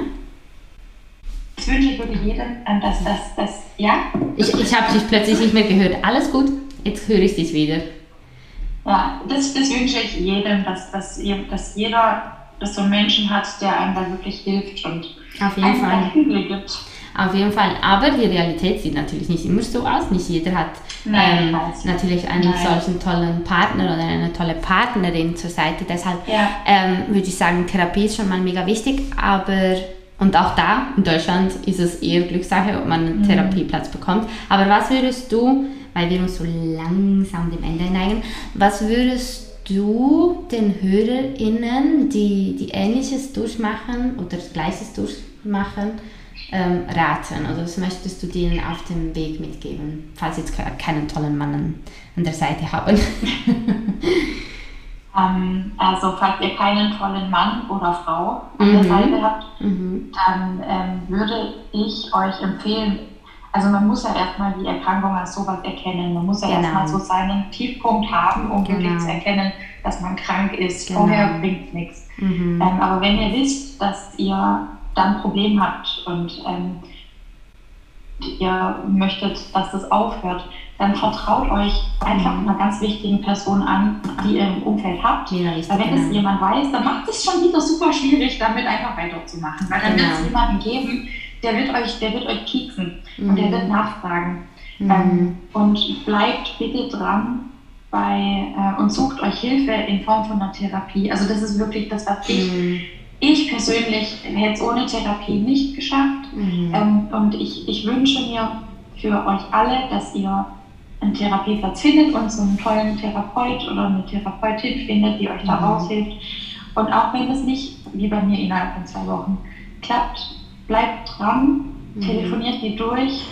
Das wünsche ich wirklich jedem, ähm, dass das, das, ja? Ich, ich habe dich plötzlich nicht mehr gehört. Alles gut, jetzt höre ich dich wieder. Ja, das, das wünsche ich jedem, dass, dass, dass jeder dass so einen Menschen hat, der einem da wirklich hilft und Auf jeden Fall. Hügel gibt. Auf jeden Fall, aber die Realität sieht natürlich nicht immer so aus. Nicht jeder hat Nein, ähm, natürlich einen Nein. solchen tollen Partner oder eine tolle Partnerin zur Seite. Deshalb ja. ähm, würde ich sagen, Therapie ist schon mal mega wichtig, aber und auch da in Deutschland ist es eher Glückssache, ob man einen mhm. Therapieplatz bekommt. Aber was würdest du weil wir uns so langsam dem Ende neigen. Was würdest du den HörerInnen, die, die Ähnliches durchmachen oder Gleiches durchmachen, ähm, raten? Oder was möchtest du denen auf dem Weg mitgeben, falls sie jetzt keinen tollen Mann an der Seite haben? Ähm, also falls ihr keinen tollen Mann oder Frau an mhm. der Seite habt, mhm. dann ähm, würde ich euch empfehlen, also man muss ja erstmal die Erkrankung als sowas erkennen. Man muss ja genau. erstmal so seinen Tiefpunkt haben, um genau. wirklich zu erkennen, dass man krank ist. Genau. Vorher bringt nichts. Mhm. Ähm, aber wenn ihr wisst, dass ihr dann ein Problem habt und ähm, ihr möchtet, dass das aufhört, dann vertraut euch einfach mhm. einer ganz wichtigen Person an, die ihr im Umfeld habt. Ja, weil wenn es jemand weiß, dann macht es schon wieder super schwierig, damit einfach weiterzumachen. Weil dann wird es genau. jemanden geben, der wird euch, der wird euch pieksen mhm. und der wird nachfragen. Mhm. Ähm, und bleibt bitte dran bei äh, und sucht euch Hilfe in Form von einer Therapie. Also das ist wirklich das, was ich, mhm. ich persönlich hätte es ohne Therapie nicht geschafft. Mhm. Ähm, und ich, ich wünsche mir für euch alle, dass ihr einen Therapieplatz findet und so einen tollen Therapeut oder eine Therapeutin findet, die euch da mhm. raushilft. Und auch wenn es nicht, wie bei mir innerhalb von zwei Wochen, klappt, bleibt dran, mhm. telefoniert die durch.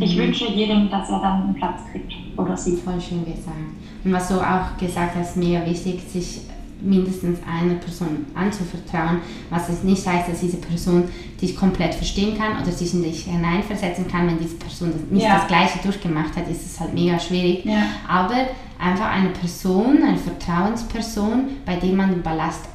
Ich mhm. wünsche jedem, dass er dann einen Platz kriegt oder sie. Voll schön gesagt. Und was du auch gesagt hast, mega wichtig, sich mindestens einer Person anzuvertrauen, was es nicht heißt, dass diese Person dich komplett verstehen kann oder sich in dich hineinversetzen kann. Wenn diese Person nicht ja. das Gleiche durchgemacht hat, ist es halt mega schwierig. Ja. Aber einfach eine Person, eine Vertrauensperson, bei der man den Ballast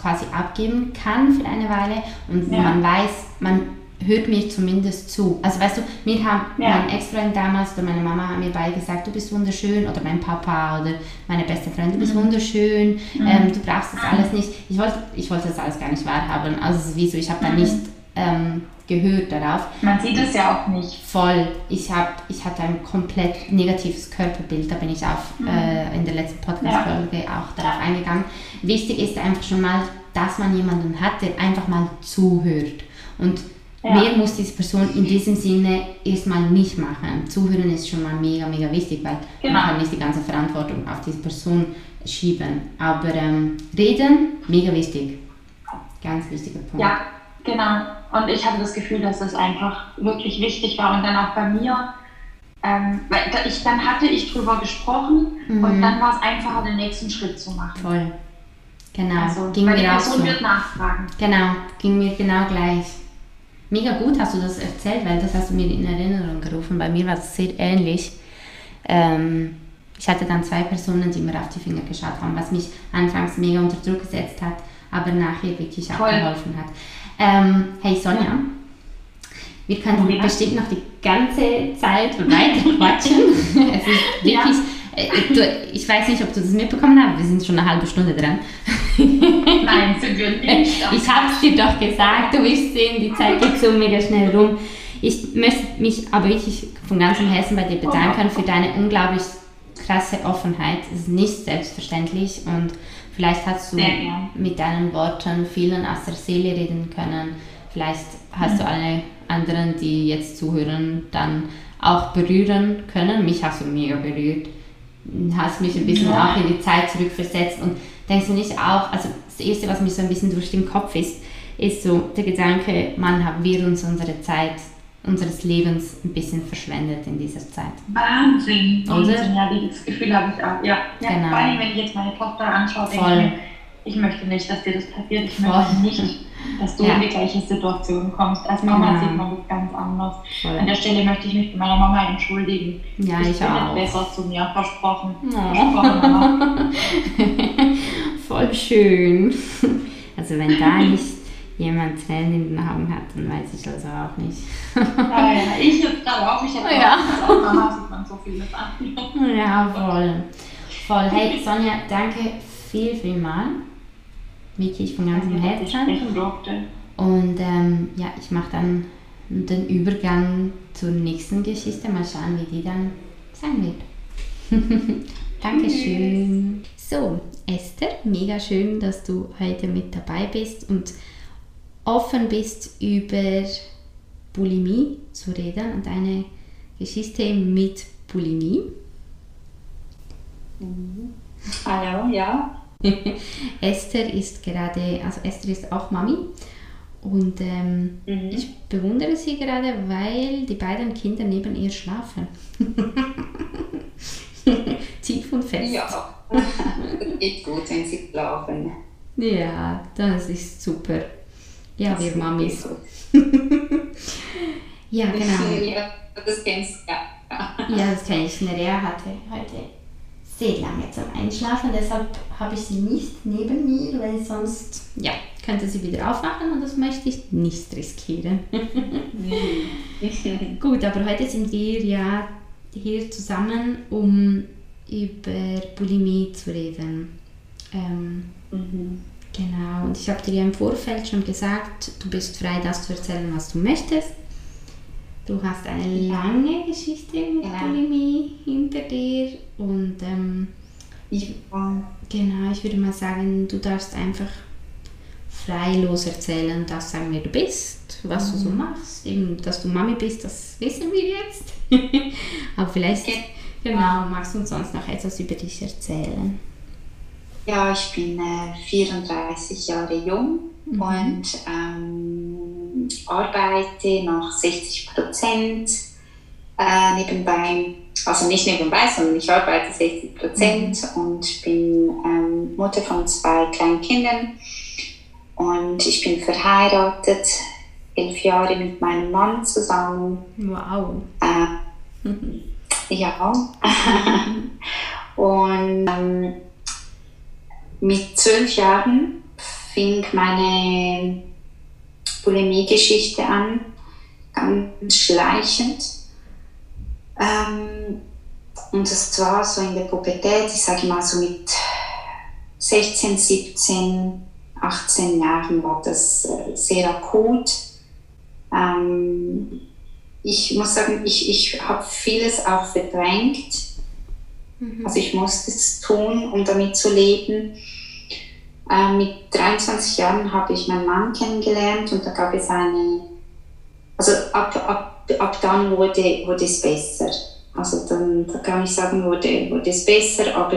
quasi abgeben kann für eine Weile und ja. man weiß, man hört mir zumindest zu. Also weißt du, mir haben ja. mein Ex-Freund damals oder meine Mama haben mir beide gesagt, du bist wunderschön oder mein Papa oder meine beste Freundin, du bist mhm. wunderschön, mhm. Ähm, du brauchst das alles nicht. Ich wollte, ich wollte das alles gar nicht wahrhaben. Also wieso, ich habe da mhm. nicht ähm, gehört darauf. Man sieht es ja auch nicht. Voll. Ich, hab, ich hatte ein komplett negatives Körperbild, da bin ich auf, mhm. äh, in der letzten Podcast-Folge ja. auch darauf eingegangen. Wichtig ist einfach schon mal, dass man jemanden hat, der einfach mal zuhört. Und ja. mehr muss diese Person in diesem Sinne erstmal nicht machen. Zuhören ist schon mal mega, mega wichtig, weil genau. man kann nicht die ganze Verantwortung auf diese Person schieben. Aber ähm, reden, mega wichtig. Ganz wichtiger Punkt. Ja, genau. Und ich habe das Gefühl, dass das einfach wirklich wichtig war. Und dann auch bei mir, ähm, weil ich, dann hatte ich drüber gesprochen mhm. und dann war es einfacher, den nächsten Schritt zu machen. Voll. Genau. Also, ging weil mir die Person so. wird nachfragen. Genau, ging mir genau gleich. Mega gut hast du das erzählt, weil das hast du mir in Erinnerung gerufen. Bei mir war es sehr ähnlich. Ähm, ich hatte dann zwei Personen, die mir auf die Finger geschaut haben, was mich anfangs mega unter Druck gesetzt hat, aber nachher wirklich auch Voll. geholfen hat. Ähm, hey Sonja, wir können ja. bestimmt noch die ganze Zeit weiter quatschen. es ist wirklich, ja. äh, du, ich weiß nicht, ob du das mitbekommen hast, wir sind schon eine halbe Stunde dran. Nein, sind wir nicht. Ich habe es dir doch gesagt, du wirst sehen, die Zeit geht so mega schnell rum. Ich möchte mich aber wirklich von ganzem Herzen bei dir bedanken für deine unglaublich krasse Offenheit. Es ist nicht selbstverständlich und Vielleicht hast du mit deinen Worten vielen aus der Seele reden können. Vielleicht hast mhm. du alle anderen, die jetzt zuhören, dann auch berühren können. Mich hast du mega berührt. Hast mich ein bisschen ja. auch in die Zeit zurückversetzt und denkst du nicht auch, also das Erste, was mir so ein bisschen durch den Kopf ist, ist so der Gedanke, man haben wir uns unsere Zeit unseres Lebens ein bisschen verschwendet in dieser Zeit. Wahnsinn. Wahnsinn, ja, das Gefühl habe ich auch. Ja, ja genau. vor allem, wenn ich jetzt meine Tochter anschaue, denke ich mir, ich möchte nicht, dass dir das passiert. Ich Voll. möchte nicht, dass du ja. in die gleiche Situation kommst. Als Mama genau. sieht man das ganz anders. Voll. An der Stelle möchte ich mich bei meiner Mama entschuldigen. Ja, ich, ich bin auch. besser zu mir, versprochen. Ja. Versprochen, Mama. Voll schön. Also wenn da nicht jemand Tränen in den Augen hat, dann weiß ich also auch nicht. ja, ja, ich jetzt auch. Ich habe ja. auch, Mama sieht man so vieles an. Ja, voll. Voll. Hey, Sonja, danke viel, viel mal. Wirklich von ganzem Herzen. Und ähm, ja, ich mache dann den Übergang zur nächsten Geschichte. Mal schauen, wie die dann sein wird. Dankeschön. So, Esther, mega schön, dass du heute mit dabei bist und offen bist, über Bulimie zu reden und eine Geschichte mit Bulimie. Mhm. Hallo, ja. Esther ist gerade, also Esther ist auch Mami und ähm, mhm. ich bewundere sie gerade, weil die beiden Kinder neben ihr schlafen. Tief und fest. Ja, geht gut, wenn sie schlafen. Ja, das ist super. Ja, das wir Mamis. ja, genau. Ja, das kennst du, ja. ja, das kenne ich. Nerea hatte heute sehr lange zum Einschlafen, deshalb habe ich sie nicht neben mir, weil sonst ja, könnte sie wieder aufwachen und das möchte ich nicht riskieren. Gut, aber heute sind wir ja hier zusammen, um über Bulimie zu reden. Ähm, mhm. Genau, und ich habe dir ja im Vorfeld schon gesagt, du bist frei, das zu erzählen, was du möchtest. Du hast eine lange Geschichte mit ja. Bulimie hinter dir und ähm, ich, genau, ich würde mal sagen, du darfst einfach freilos erzählen, das sagen, wer du bist, was mhm. du so mhm. machst. Eben, dass du Mami bist, das wissen wir jetzt. Aber vielleicht, okay. genau, magst du uns sonst noch etwas über dich erzählen? Ja, ich bin äh, 34 Jahre jung mhm. und ähm, arbeite noch 60 Prozent äh, nebenbei. Also nicht nebenbei, sondern ich arbeite 60 Prozent mhm. und bin ähm, Mutter von zwei kleinen Kindern. Und ich bin verheiratet, elf Jahre mit meinem Mann zusammen. Wow. Äh, ja. Und ähm, mit zwölf Jahren fing meine Bulimie-Geschichte an, ganz schleichend. Ähm, und das war so in der Pubertät, ich sage mal so mit 16, 17, 18 Jahren war das äh, sehr akut. Ähm, ich muss sagen, ich, ich habe vieles auch verdrängt. Mhm. Also ich musste es tun, um damit zu leben. Äh, mit 23 Jahren habe ich meinen Mann kennengelernt und da gab es eine, also ab, ab, ab dann wurde, wurde es besser. Also dann da kann ich sagen, wurde, wurde es besser, aber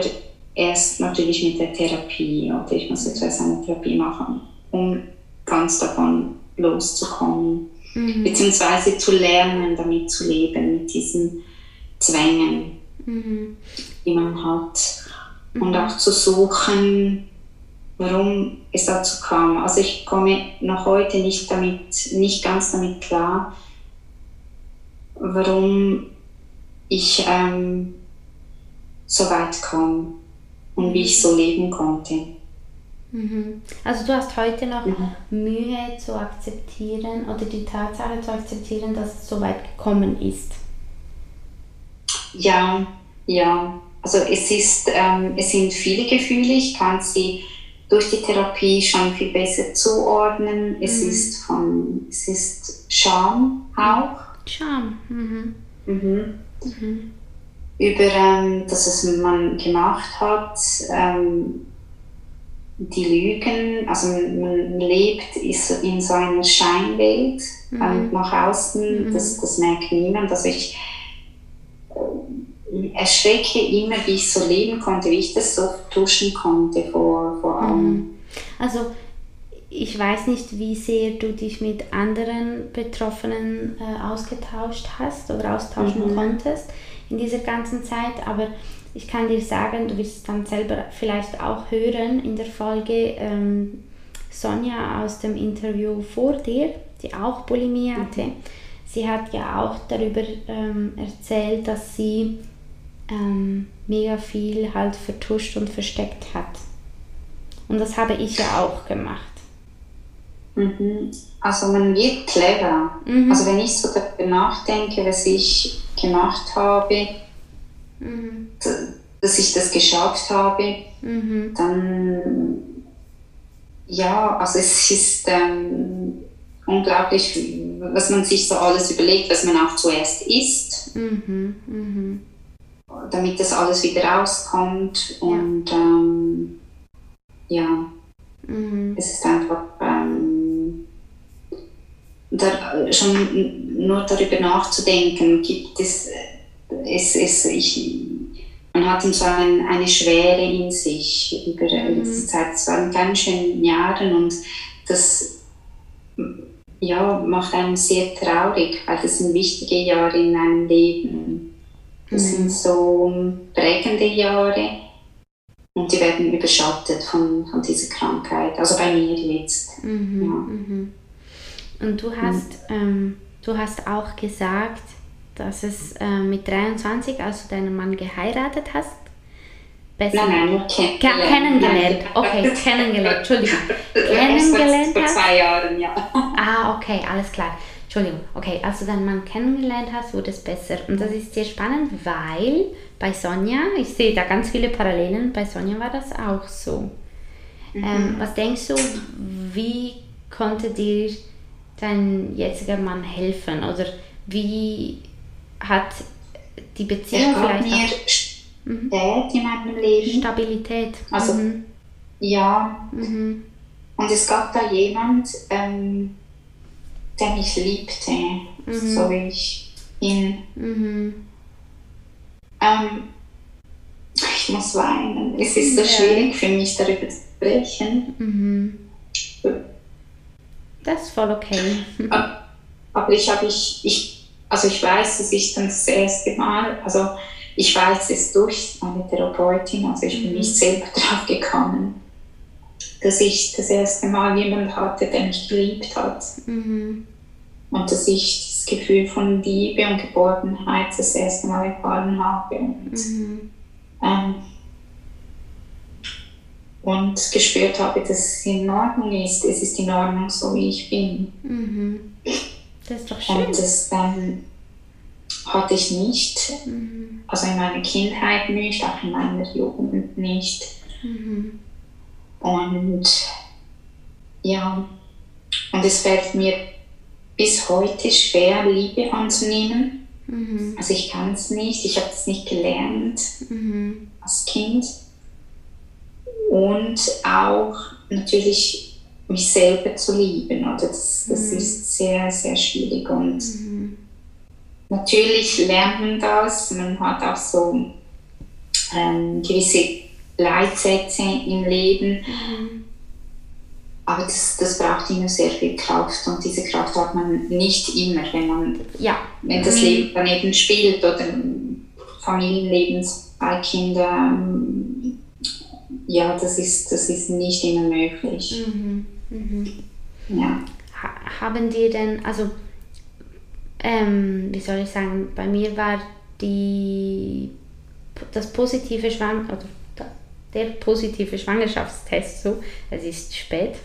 erst natürlich mit der Therapie oder ich muss jetzt eine Therapie machen, um ganz davon loszukommen, mhm. beziehungsweise zu lernen, damit zu leben, mit diesen Zwängen, mhm. die man hat. Mhm. Und auch zu suchen, warum es dazu kam. Also ich komme noch heute nicht damit, nicht ganz damit klar, warum ich ähm, so weit kam und wie ich so leben konnte. Mhm. Also du hast heute noch mhm. Mühe zu akzeptieren oder die Tatsache zu akzeptieren, dass es so weit gekommen ist. Ja, ja. Also es ist, ähm, es sind viele Gefühle. Ich kann sie durch die Therapie schon viel besser zuordnen. Es mhm. ist von, es ist Scham auch. Scham. Mhm. Mhm. Mhm. Über ähm, das, was man gemacht hat, ähm, die Lügen, also man, man lebt in so einer Scheinwelt mhm. ähm, nach außen, mhm. das, das merkt niemand. Also ich erschrecke immer, wie ich so leben konnte, wie ich das so tuschen konnte vor, vor allem. Mhm. Also ich weiß nicht, wie sehr du dich mit anderen Betroffenen äh, ausgetauscht hast oder austauschen mhm. konntest in dieser ganzen Zeit, aber ich kann dir sagen, du wirst es dann selber vielleicht auch hören in der Folge ähm, Sonja aus dem Interview vor dir, die auch Bulimie mhm. Sie hat ja auch darüber ähm, erzählt, dass sie ähm, mega viel halt vertuscht und versteckt hat. Und das habe ich ja auch gemacht. Mhm. Also man wird clever. Mhm. Also wenn ich so darüber nachdenke, was ich gemacht habe, mhm. dass ich das geschafft habe, mhm. dann ja, also es ist ähm, unglaublich, was man sich so alles überlegt, was man auch zuerst isst, mhm. Mhm. damit das alles wieder rauskommt und ja, ähm, ja. Mhm. es ist einfach ähm, da, schon nur darüber nachzudenken, gibt es, es, es ich, man hat so ein, eine Schwere in sich über mhm. diese Zeit. Es waren ganz schön Jahre und das ja, macht einen sehr traurig, weil das sind wichtige Jahre in einem Leben. Das mhm. sind so prägende Jahre und die werden überschattet von, von dieser Krankheit. Also bei mir jetzt. Mhm. Ja. Mhm. Und du hast, ähm, du hast auch gesagt, dass es äh, mit 23, als du deinen Mann geheiratet hast, besser. Nein, nein, kennengelernt. kennengelernt. Okay, kennengelernt. Entschuldigung. kennengelernt? Vor zwei Jahren, ja. Ah, okay, alles klar. Entschuldigung. Okay, als du deinen Mann kennengelernt hast, wurde es besser. Und das ist sehr spannend, weil bei Sonja, ich sehe da ganz viele Parallelen, bei Sonja war das auch so. Mhm. Ähm, was denkst du, wie konnte dir dein jetziger Mann helfen? Oder wie hat die Beziehung er vielleicht mhm. in meinem Leben. Stabilität. Also, mhm. ja. Mhm. Und es gab da jemand, ähm, der mich liebte, mhm. so wie ich bin. Mhm. Ähm, ich muss weinen. Es ist so ja. schwierig für mich, darüber zu sprechen. Mhm. Das ist voll okay. Aber ich habe ich, ich, also ich weiß, dass ich dann das erste Mal, also ich weiß es durch meine Therapeutin, also ich bin nicht mhm. selber drauf gekommen, dass ich das erste Mal jemanden hatte, der mich geliebt hat. Mhm. Und dass ich das Gefühl von Liebe und Geborgenheit das erste Mal erfahren habe. Und mhm. Ähm, und gespürt habe, dass es in Ordnung ist. Es ist in Ordnung, so wie ich bin. Mhm. Das ist doch schön. Und das ähm, hatte ich nicht. Mhm. Also in meiner Kindheit nicht, auch in meiner Jugend nicht. Mhm. Und ja, und es fällt mir bis heute schwer, Liebe anzunehmen. Mhm. Also ich kann es nicht, ich habe es nicht gelernt mhm. als Kind. Und auch natürlich mich selber zu lieben. Oder das, das mhm. ist sehr, sehr schwierig. Und mhm. Natürlich lernt man das. Man hat auch so ähm, gewisse Leitsätze im Leben. Mhm. Aber das, das braucht immer sehr viel Kraft und diese Kraft hat man nicht immer, wenn man ja. wenn das mhm. Leben daneben spielt oder Familienleben, zwei Kinder. Ja, das ist, das ist nicht immer möglich. Mhm. Mhm. Ja. Ha haben die denn, also ähm, wie soll ich sagen, bei mir war die das positive Schwamm, oder der positive Schwangerschaftstest, so, es ist spät,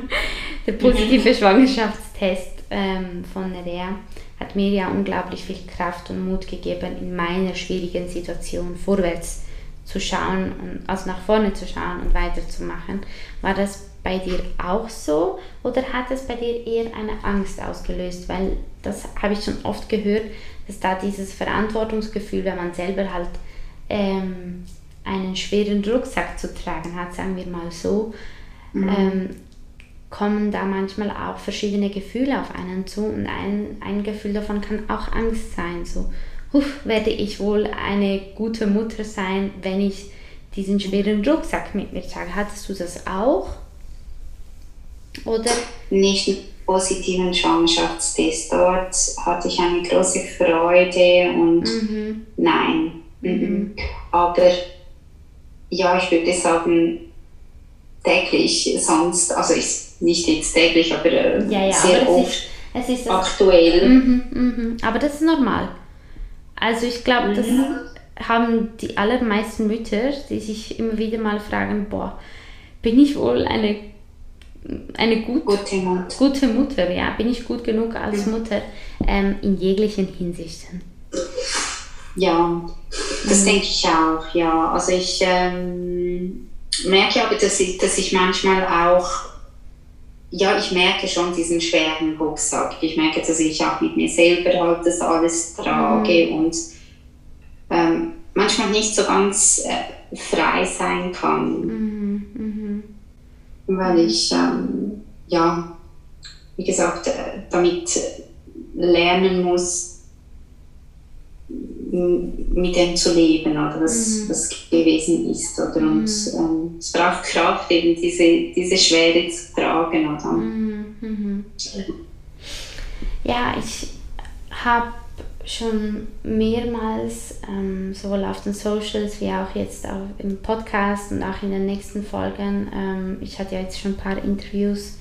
der positive mhm. Schwangerschaftstest ähm, von Nerea hat mir ja unglaublich viel Kraft und Mut gegeben, in meiner schwierigen Situation vorwärts zu schauen und also nach vorne zu schauen und weiterzumachen. War das bei dir auch so oder hat es bei dir eher eine Angst ausgelöst? Weil das habe ich schon oft gehört, dass da dieses Verantwortungsgefühl, wenn man selber halt ähm, einen schweren Rucksack zu tragen hat, sagen wir mal so, mhm. ähm, kommen da manchmal auch verschiedene Gefühle auf einen zu und ein, ein Gefühl davon kann auch Angst sein. So, huf, werde ich wohl eine gute Mutter sein, wenn ich diesen schweren Rucksack mit mir trage. Hattest du das auch? Oder? Nicht einen positiven Schwangerschaftstest. Dort hatte ich eine große Freude und mhm. nein. Mhm. Aber ja, ich würde sagen, täglich sonst, also ist nicht jetzt täglich, aber äh, ja, ja, sehr aber oft ist, es ist aktuell. Mhm, mhm. Aber das ist normal. Also ich glaube, mhm. das haben die allermeisten Mütter, die sich immer wieder mal fragen, boah, bin ich wohl eine, eine gut, gute, Mutter. gute Mutter? Ja, bin ich gut genug als. Mutter ähm, in jeglichen Hinsichten? Ja, das mhm. denke ich auch, ja. Also ich ähm, merke aber, dass ich, dass ich manchmal auch, ja, ich merke schon diesen schweren Rucksack. Ich merke, dass ich auch mit mir selber halt das alles trage mhm. und ähm, manchmal nicht so ganz äh, frei sein kann. Mhm. Weil ich, ähm, ja, wie gesagt, äh, damit lernen muss, mit dem zu leben oder was, mhm. was gewesen ist. Oder? Mhm. Und ähm, es braucht Kraft, eben diese, diese Schwere zu tragen. Oder? Mhm. mhm. Ja, ich habe schon mehrmals, ähm, sowohl auf den Socials wie auch jetzt auch im Podcast und auch in den nächsten Folgen, ähm, ich hatte ja jetzt schon ein paar Interviews,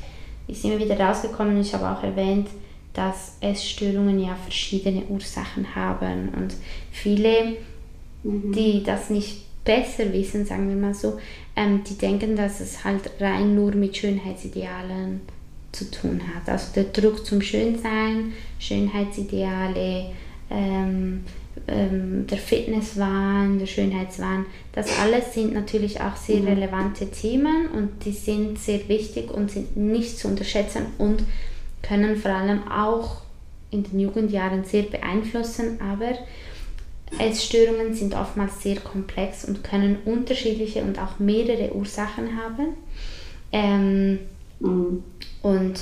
ist immer wieder rausgekommen. Ich habe auch erwähnt, dass Essstörungen ja verschiedene Ursachen haben und viele, mhm. die das nicht besser wissen, sagen wir mal so, ähm, die denken, dass es halt rein nur mit Schönheitsidealen zu tun hat. Also der Druck zum Schönsein, Schönheitsideale, ähm, ähm, der Fitnesswahn, der Schönheitswahn, das alles sind natürlich auch sehr mhm. relevante Themen und die sind sehr wichtig und sind nicht zu unterschätzen und können vor allem auch in den Jugendjahren sehr beeinflussen, aber Essstörungen sind oftmals sehr komplex und können unterschiedliche und auch mehrere Ursachen haben. Ähm, mhm. Und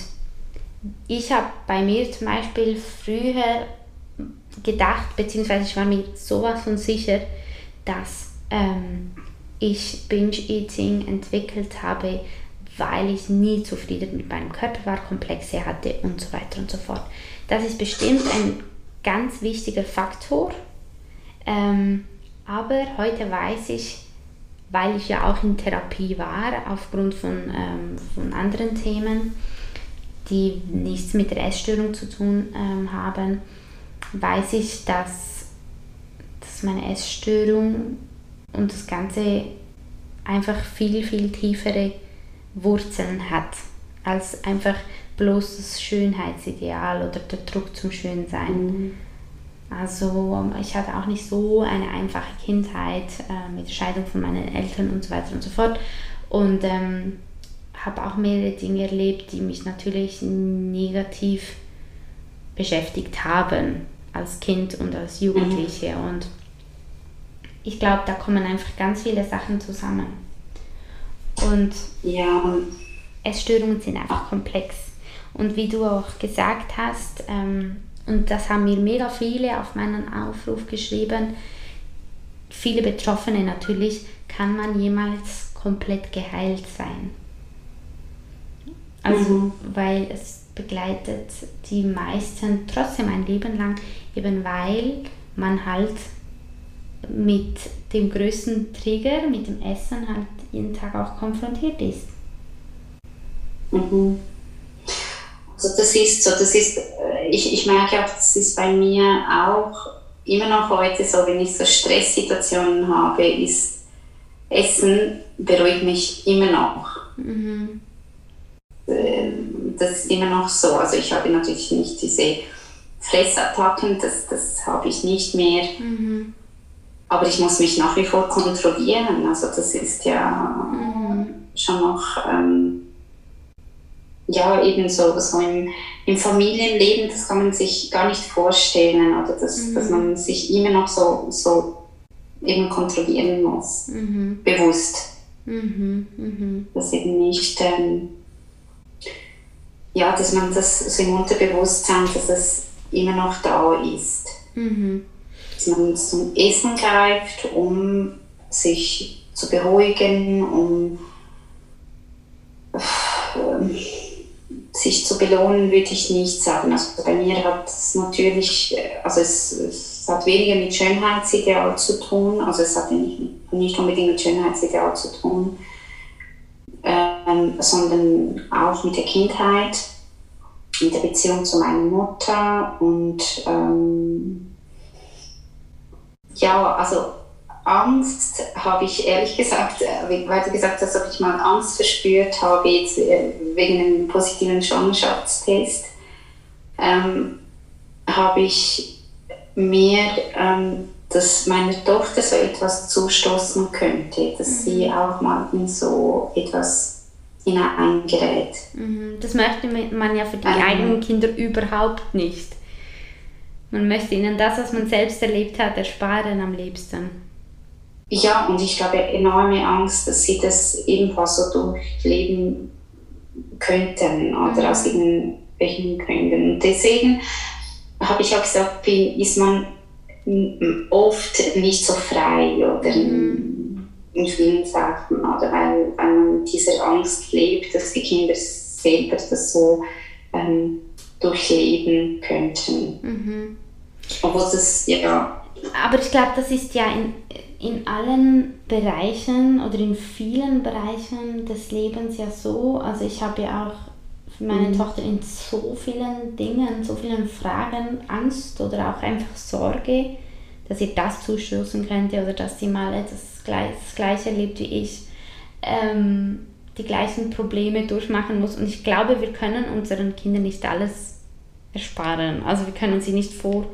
ich habe bei mir zum Beispiel früher gedacht, beziehungsweise ich war mir sowas von sicher, dass ähm, ich Binge-Eating entwickelt habe, weil ich nie zufrieden mit meinem Körper war, Komplexe hatte und so weiter und so fort. Das ist bestimmt ein ganz wichtiger Faktor. Ähm, aber heute weiß ich, weil ich ja auch in Therapie war, aufgrund von, ähm, von anderen Themen, die nichts mit der Essstörung zu tun ähm, haben, weiß ich, dass, dass meine Essstörung und das Ganze einfach viel, viel tiefere Wurzeln hat, als einfach bloß das Schönheitsideal oder der Druck zum Schönsein. Mhm. Also ich hatte auch nicht so eine einfache Kindheit äh, mit der Scheidung von meinen Eltern und so weiter und so fort. Und ähm, habe auch mehrere Dinge erlebt, die mich natürlich negativ beschäftigt haben als Kind und als Jugendliche. Mhm. Und ich glaube, da kommen einfach ganz viele Sachen zusammen. Und ja. Essstörungen sind einfach komplex. Und wie du auch gesagt hast, ähm, und das haben mir mega viele auf meinen Aufruf geschrieben, viele Betroffene natürlich, kann man jemals komplett geheilt sein. Also, mhm. weil es begleitet die meisten trotzdem ein Leben lang, eben weil man halt mit dem größten Trigger, mit dem Essen halt jeden Tag auch konfrontiert ist. Mhm. Also das ist so, das ist, äh, ich, ich merke auch, das ist bei mir auch immer noch heute so, wenn ich so Stresssituationen habe, ist Essen beruhigt mich immer noch. Mhm. Ähm, das ist immer noch so. Also ich habe natürlich nicht diese Fressattacken, das, das habe ich nicht mehr. Mhm. Aber ich muss mich nach wie vor kontrollieren. Also das ist ja mhm. schon noch ähm, ja, eben so, so im, im, Familienleben, das kann man sich gar nicht vorstellen, oder dass, mhm. dass man sich immer noch so, so eben kontrollieren muss, mhm. bewusst. Mhm. mhm. Dass eben nicht, ähm, ja, dass man das so im Unterbewusstsein, dass es immer noch da ist. Mhm. Dass man zum Essen greift, um sich zu beruhigen, um äh, sich zu belohnen, würde ich nicht sagen. Also bei mir hat es natürlich, also es, es hat weniger mit Schönheitsideal zu tun, also es hat nicht, nicht unbedingt mit Schönheitsideal zu tun, ähm, sondern auch mit der Kindheit, mit der Beziehung zu meiner Mutter und ähm, ja, also Angst habe ich ehrlich gesagt, äh, weil du gesagt hast, ob ich mal Angst verspürt habe, jetzt äh, wegen einem positiven Schwangerschaftstest, ähm, habe ich mehr, ähm, dass meiner Tochter so etwas zustoßen könnte, dass mhm. sie auch mal in so etwas hineingerät. Mhm. Das möchte man ja für die ähm, eigenen Kinder überhaupt nicht. Man möchte ihnen das, was man selbst erlebt hat, ersparen am liebsten. Ja, und ich habe enorme Angst, dass sie das ebenfalls so durchleben könnten oder mhm. aus irgendwelchen Gründen. Und deswegen habe ich auch gesagt, bin, ist man oft nicht so frei oder mhm. In, vielen Sachen, oder weil, weil man diese Angst lebt, dass die Kinder selber das so ähm, durchleben könnten. Mhm. Obwohl das, ja. Aber ich glaube, das ist ja in in allen Bereichen oder in vielen Bereichen des Lebens ja so. Also ich habe ja auch für meine mhm. Tochter in so vielen Dingen, so vielen Fragen Angst oder auch einfach Sorge, dass ihr das zustoßen könnte oder dass sie mal etwas das Gleiche erlebt wie ich, ähm, die gleichen Probleme durchmachen muss. Und ich glaube, wir können unseren Kindern nicht alles ersparen. Also wir können sie nicht vor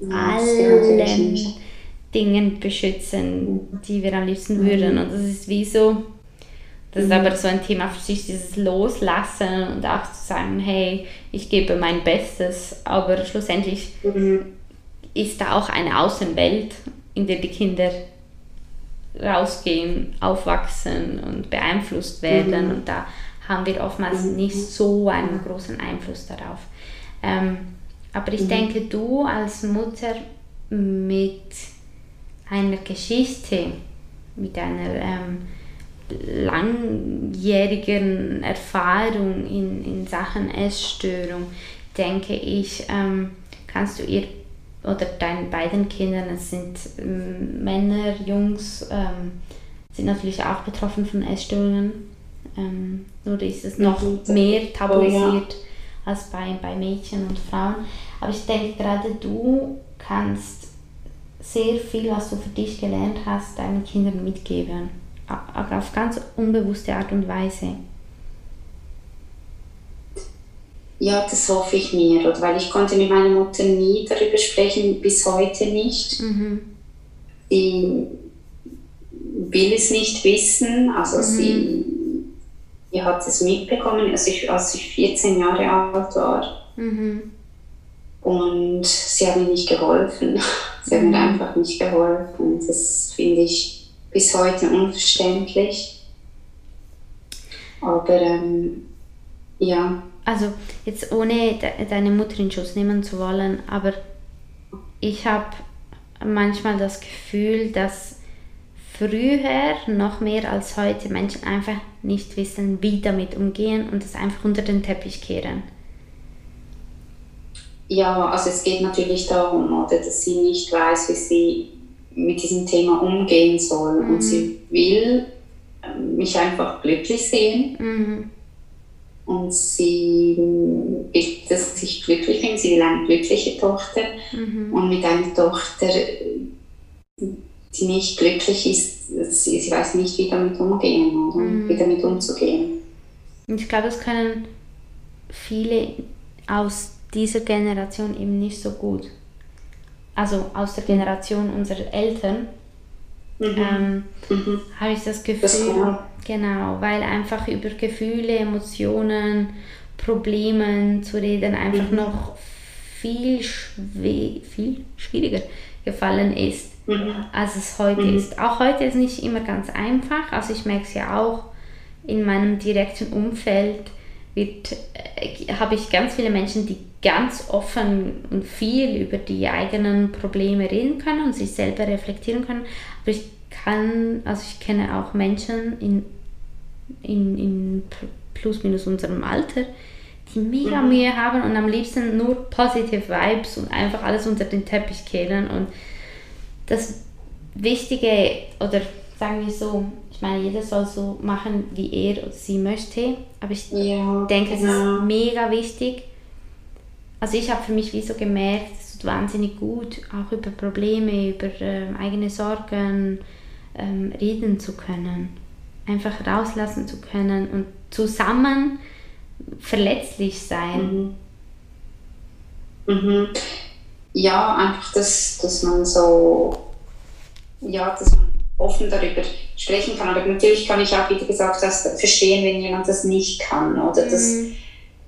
ja, allen Dingen beschützen, die wir am liebsten würden. Und das ist wie so, das ist aber so ein Thema für sich, dieses Loslassen und auch zu sagen, hey, ich gebe mein Bestes, aber schlussendlich mhm. ist da auch eine Außenwelt, in der die Kinder rausgehen, aufwachsen und beeinflusst werden mhm. und da haben wir oftmals mhm. nicht so einen großen Einfluss darauf. Ähm, aber ich mhm. denke, du als Mutter mit einer Geschichte, mit einer ähm, langjährigen Erfahrung in, in Sachen Essstörung, denke ich, ähm, kannst du ihr oder deinen beiden Kindern, es sind ähm, Männer, Jungs, ähm, sind natürlich auch betroffen von Essstörungen. Ähm, nur ist es noch mehr tabuisiert oh, ja. als bei, bei Mädchen und Frauen. Aber ich denke, gerade du kannst sehr viel, was du für dich gelernt hast, deinen Kindern mitgeben. Auf ganz unbewusste Art und Weise. Ja, das hoffe ich mir, oder? weil ich konnte mit meiner Mutter nie darüber sprechen, bis heute nicht. Mhm. Sie will es nicht wissen, also mhm. sie, sie hat es mitbekommen, als ich, als ich 14 Jahre alt war. Mhm. Und sie hat mir nicht geholfen. Sie hat mir mhm. einfach nicht geholfen. Das finde ich bis heute unverständlich. Aber ähm, ja. Also jetzt ohne de deine Mutter in Schutz nehmen zu wollen, aber ich habe manchmal das Gefühl, dass früher noch mehr als heute Menschen einfach nicht wissen, wie damit umgehen und es einfach unter den Teppich kehren. Ja, also es geht natürlich darum, oder, dass sie nicht weiß, wie sie mit diesem Thema umgehen soll. Mhm. Und sie will ähm, mich einfach glücklich sehen. Mhm. Und sie will, dass ich glücklich bin. Sie will eine glückliche Tochter. Mhm. Und mit einer Tochter, die nicht glücklich ist, sie, sie weiß nicht, wie damit umgehen oder mhm. wie damit umzugehen. Ich glaube, das können viele aus dieser Generation eben nicht so gut. Also aus der Generation unserer Eltern mhm. Ähm, mhm. habe ich das Gefühl, das genau, weil einfach über Gefühle, Emotionen, Probleme zu reden einfach mhm. noch viel, viel schwieriger gefallen ist, mhm. als es heute mhm. ist. Auch heute ist es nicht immer ganz einfach. Also ich merke es ja auch in meinem direkten Umfeld, wird, äh, habe ich ganz viele Menschen, die ganz offen und viel über die eigenen Probleme reden können und sich selber reflektieren können. Aber ich kann, also ich kenne auch Menschen in, in, in plus minus unserem Alter, die mega mhm. Mühe haben und am liebsten nur positive Vibes und einfach alles unter den Teppich kehren. Und das Wichtige, oder sagen wir so, ich meine, jeder soll so machen, wie er oder sie möchte, aber ich ja, denke, genau. es ist genau. mega wichtig, also ich habe für mich wie so gemerkt, es tut wahnsinnig gut, auch über Probleme, über ähm, eigene Sorgen ähm, reden zu können, einfach rauslassen zu können und zusammen verletzlich sein. Mhm. Mhm. Ja, einfach, dass, dass man so, ja, dass man offen darüber sprechen kann. Aber natürlich kann ich auch, wie du gesagt hast, verstehen, wenn jemand das nicht kann oder mhm. das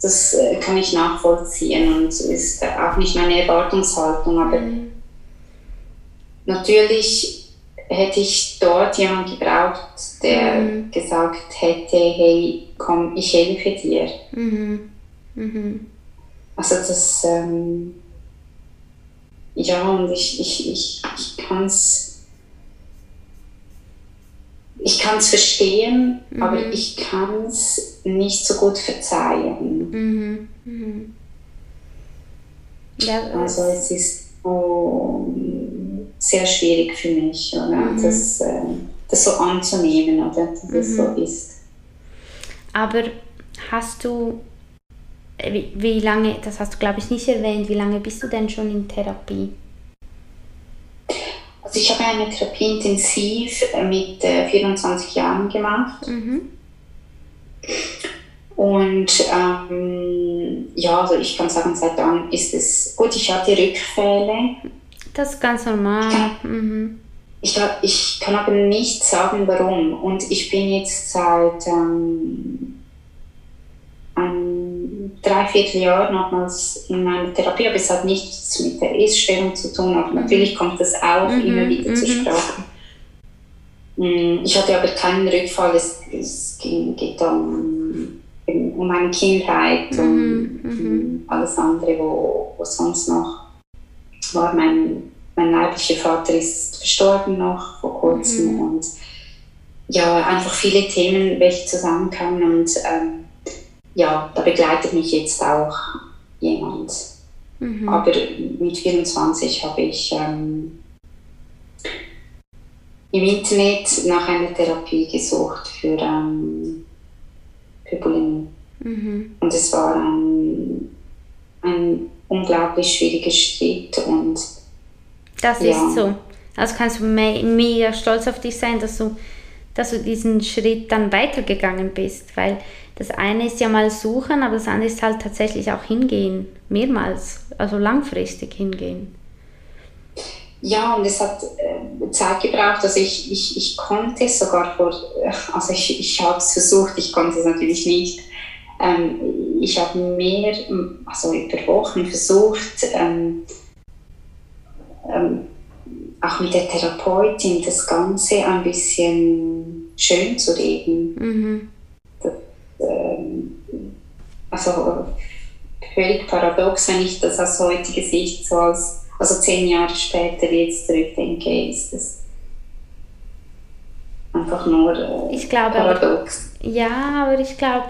das äh, kann ich nachvollziehen und ist auch nicht meine Erwartungshaltung. Aber mhm. natürlich hätte ich dort jemanden gebraucht, der mhm. gesagt hätte, hey, komm, ich helfe dir. Mhm. mhm. Also das, ähm, ja, und ich, ich, ich, ich kann es ich kann es verstehen, mhm. aber ich kann es nicht so gut verzeihen. Mhm. Mhm. Ja, also es ist oh, sehr schwierig für mich, oder? Mhm. Das, äh, das so anzunehmen, oder? dass es so mhm. ist. Aber hast du, äh, wie, wie lange, das hast du glaube ich nicht erwähnt, wie lange bist du denn schon in Therapie? Also ich habe eine Therapie intensiv mit äh, 24 Jahren gemacht. Mhm. Und ähm, ja, also ich kann sagen, seit dann ist es gut. Ich hatte Rückfälle. Das ist ganz normal. Ich kann, mhm. ich, ich kann aber nicht sagen, warum. Und ich bin jetzt seit ähm, ein Dreivierteljahr nochmals in meiner Therapie, aber es hat nichts mit der Essstörung zu tun, aber mhm. natürlich kommt das auch mhm. immer wieder mhm. zur Sprache. Mm, ich hatte aber keinen Rückfall, es, es ging, geht um, um meine Kindheit und mhm. mhm. alles andere, wo, wo sonst noch war. Mein, mein leiblicher Vater ist verstorben noch vor kurzem mhm. und ja, einfach viele Themen, welche zusammenkamen und ähm, ja, da begleitet mich jetzt auch jemand. Mhm. Aber mit 24 habe ich ähm, im Internet nach einer Therapie gesucht für, ähm, für Bulimie. Mhm. Und es war ein, ein unglaublich schwieriger Schritt und Das ja. ist so. Also kannst du mega stolz auf dich sein, dass du, dass du diesen Schritt dann weitergegangen bist, weil das eine ist ja mal suchen, aber das andere ist halt tatsächlich auch hingehen, mehrmals, also langfristig hingehen. Ja, und es hat äh, Zeit gebraucht. Also ich, ich, ich konnte es sogar vor, äh, also ich, ich habe es versucht, ich konnte es natürlich nicht. Ähm, ich habe mehr, also über Wochen versucht, ähm, ähm, auch mit der Therapeutin das Ganze ein bisschen schön zu reden. Mhm. Das, ähm, also völlig paradox, wenn ich das aus heutiger Sicht so als, also zehn Jahre später jetzt zurückdenke, ist das einfach nur äh, ich glaube, paradox. Aber, ja, aber ich glaube,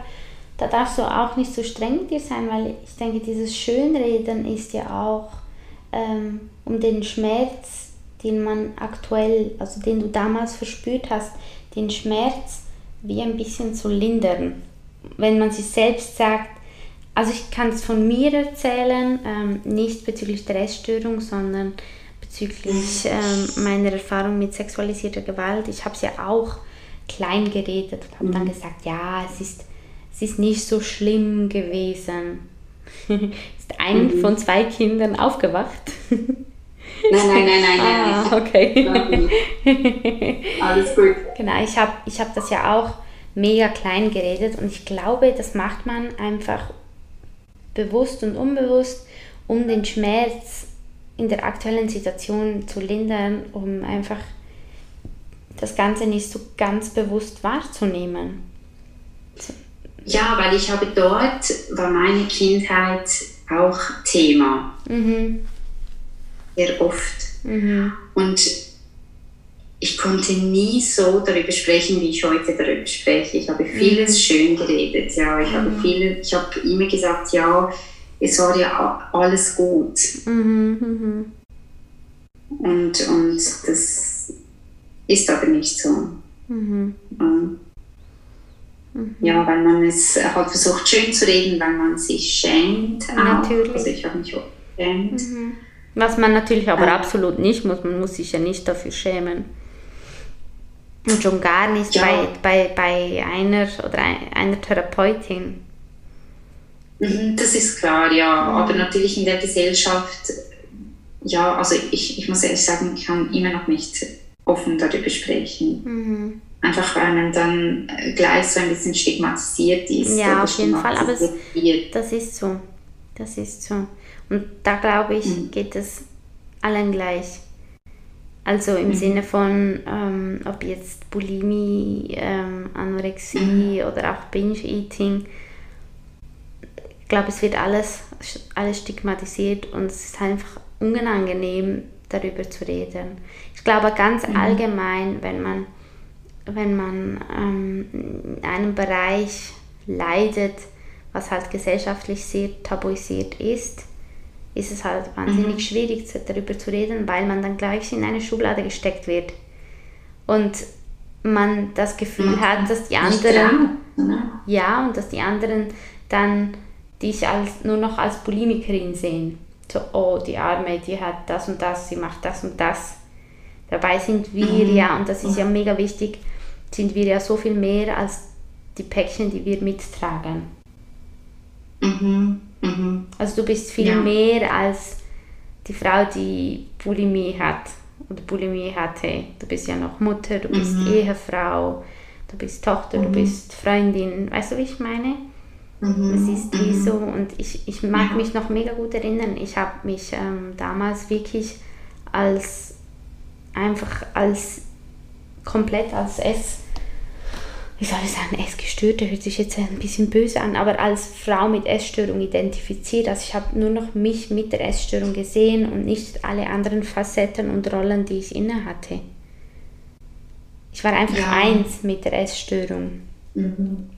da darfst du auch nicht so streng mit dir sein, weil ich denke, dieses Schönreden ist ja auch ähm, um den Schmerz den man aktuell, also den du damals verspürt hast, den Schmerz wie ein bisschen zu lindern. Wenn man sich selbst sagt, also ich kann es von mir erzählen, ähm, nicht bezüglich der Essstörung, sondern bezüglich ähm, meiner Erfahrung mit sexualisierter Gewalt. Ich habe es ja auch klein geredet und habe mhm. dann gesagt, ja, es ist, es ist nicht so schlimm gewesen. ist ein mhm. von zwei Kindern aufgewacht. Nein, nein, nein, nein, ah, nein. okay. Alles gut. Genau, ich habe ich hab das ja auch mega klein geredet und ich glaube, das macht man einfach bewusst und unbewusst, um den Schmerz in der aktuellen Situation zu lindern, um einfach das Ganze nicht so ganz bewusst wahrzunehmen. Ja, weil ich habe dort, war meine Kindheit auch Thema. Mhm sehr oft. Mhm. Und ich konnte nie so darüber sprechen, wie ich heute darüber spreche. Ich habe vieles mhm. schön geredet. Ja, ich mhm. habe viel, ich habe immer gesagt, ja, es war ja alles gut. Mhm. mhm. Und, und das ist aber nicht so. Mhm. Ja, weil man es halt versucht schön zu reden, weil man sich schämt. Auch. Natürlich. Also ich habe mich auch geschämt. Was man natürlich aber absolut nicht muss, man muss sich ja nicht dafür schämen. Und schon gar nicht ja. bei, bei, bei einer oder einer Therapeutin. Mhm, das ist klar, ja. Mhm. Aber natürlich in der Gesellschaft, ja, also ich, ich muss ehrlich sagen, ich kann immer noch nicht offen darüber sprechen. Mhm. Einfach weil man dann gleich so ein bisschen stigmatisiert ist. Ja, auf jeden Fall, aber es, das ist so. Das ist so. Und da glaube ich, mhm. geht es allen gleich. Also im mhm. Sinne von, ähm, ob jetzt Bulimie, ähm, Anorexie mhm. oder auch Binge-Eating. Ich glaube, es wird alles, alles stigmatisiert und es ist einfach unangenehm, darüber zu reden. Ich glaube ganz mhm. allgemein, wenn man, wenn man ähm, in einem Bereich leidet, was halt gesellschaftlich sehr tabuisiert ist, ist es halt wahnsinnig mhm. schwierig, darüber zu reden, weil man dann gleich in eine Schublade gesteckt wird. Und man das Gefühl mhm. hat, dass die anderen, ja, und dass die anderen dann dich als, nur noch als Bulimikerin sehen. So, oh, die Arme, die hat das und das, sie macht das und das. Dabei sind wir mhm. ja, und das ist ja mega wichtig, sind wir ja so viel mehr als die Päckchen, die wir mittragen. Mhm. Mhm. Also du bist viel ja. mehr als die Frau, die Bulimie hat oder Bulimie hatte. Du bist ja noch Mutter, du bist mhm. Ehefrau, du bist Tochter, mhm. du bist Freundin. Weißt du, wie ich meine? Mhm. Es ist wie mhm. so und ich, ich mag ja. mich noch mega gut erinnern. Ich habe mich ähm, damals wirklich als einfach als komplett als S wie soll ich sagen, Essgestörte hört sich jetzt ein bisschen böse an, aber als Frau mit Essstörung identifiziert. Also ich habe nur noch mich mit der Essstörung gesehen und nicht alle anderen Facetten und Rollen, die ich inne hatte. Ich war einfach ja. eins mit der Essstörung. Mhm.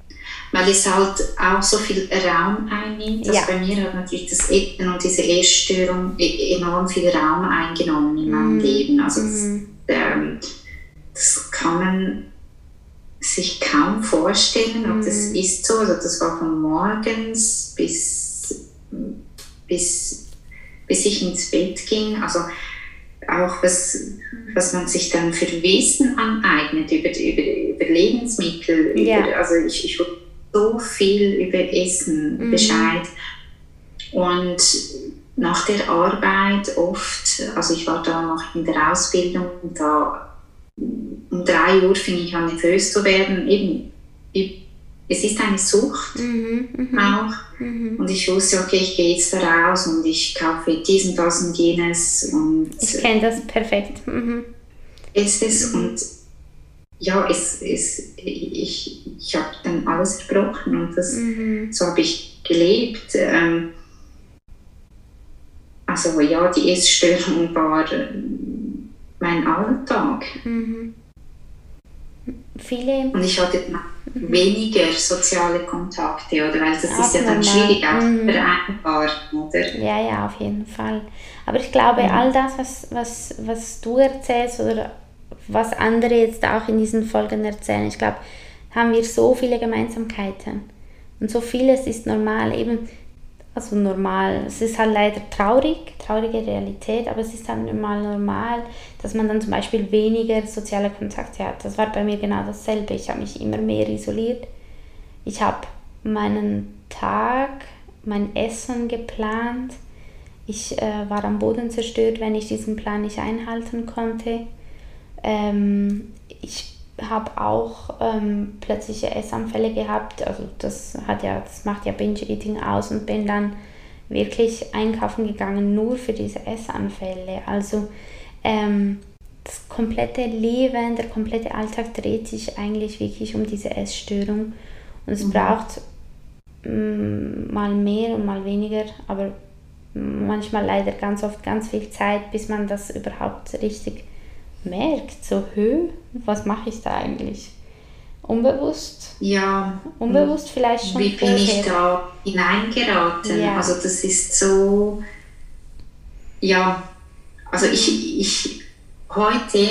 Weil es halt auch so viel Raum einnimmt. Also ja. bei mir hat natürlich das Essen und diese Essstörung e-, enorm viel Raum eingenommen in meinem mhm. Leben. Also das, mhm. ähm, das kann man sich kaum vorstellen, ob mhm. das ist so. Also das war von morgens bis, bis, bis ich ins Bett ging. Also auch was, was man sich dann für Wissen aneignet über, über, über Lebensmittel. Ja. Über, also ich, ich so viel über Essen mhm. Bescheid. Und nach der Arbeit oft, also ich war da noch in der Ausbildung, da um drei Uhr fing ich an nervös zu werden, eben es ist eine Sucht mhm, mh, auch. Mhm. Und ich wusste, okay, ich gehe jetzt da raus und ich kaufe dies und das und jenes. Und ich kenne das perfekt. Mhm. Ist es und ja, es, es, ich, ich habe dann alles verbrochen und das, mhm. so habe ich gelebt. Ähm, also ja, die Essstörung war mein Alltag. Mhm. Viele. Und ich hatte weniger soziale Kontakte, oder? Weil das ist ja dann schwierig auch mhm. vereinbar, oder? Ja, ja, auf jeden Fall. Aber ich glaube, mhm. all das, was, was, was du erzählst oder was andere jetzt auch in diesen Folgen erzählen, ich glaube, haben wir so viele Gemeinsamkeiten. Und so vieles ist normal. Eben, also normal. Es ist halt leider traurig, traurige Realität, aber es ist halt mal normal, dass man dann zum Beispiel weniger soziale Kontakte hat. Das war bei mir genau dasselbe. Ich habe mich immer mehr isoliert. Ich habe meinen Tag, mein Essen geplant. Ich äh, war am Boden zerstört, wenn ich diesen Plan nicht einhalten konnte. Ähm, ich habe auch ähm, plötzliche Essanfälle gehabt. Also das hat ja, das macht ja Binge-Eating aus und bin dann wirklich einkaufen gegangen, nur für diese Essanfälle. Also ähm, das komplette Leben, der komplette Alltag dreht sich eigentlich wirklich um diese Essstörung. Und es mhm. braucht mm, mal mehr und mal weniger, aber manchmal leider ganz oft ganz viel Zeit, bis man das überhaupt richtig merkt, so, Hö, was mache ich da eigentlich? Unbewusst? Ja. Unbewusst vielleicht schon. Wie bin vorher. ich da hineingeraten? Ja. Also das ist so, ja, also ich, ich heute,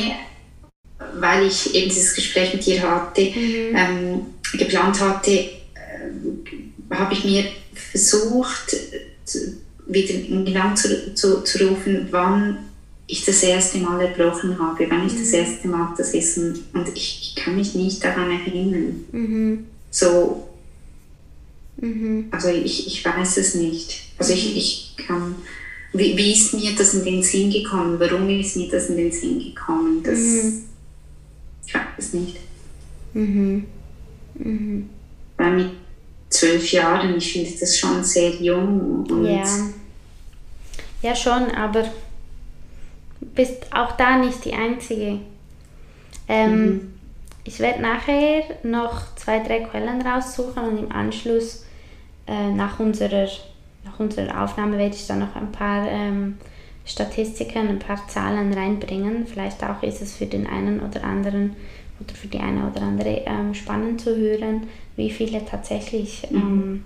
weil ich eben dieses Gespräch mit dir hatte, mhm. ähm, geplant hatte, äh, habe ich mir versucht, wieder in Gedanken zu, zu, zu rufen, wann ich das erste Mal erbrochen habe, wenn ich mhm. das erste Mal das Essen und ich, ich kann mich nicht daran erinnern. Mhm. So, mhm. also ich, ich weiß es nicht. Also ich, mhm. ich kann, wie, wie ist mir das in den Sinn gekommen? Warum ist mir das in den Sinn gekommen? Das, mhm. Ich weiß es nicht. Mhm. Weil mit zwölf Jahren, ich finde das schon sehr jung. Und ja. ja, schon, aber bist auch da nicht die Einzige. Ähm, mhm. Ich werde nachher noch zwei, drei Quellen raussuchen und im Anschluss äh, nach, unserer, nach unserer Aufnahme werde ich dann noch ein paar ähm, Statistiken, ein paar Zahlen reinbringen. Vielleicht auch ist es für den einen oder anderen oder für die eine oder andere ähm, spannend zu hören, wie viele tatsächlich mhm. ähm,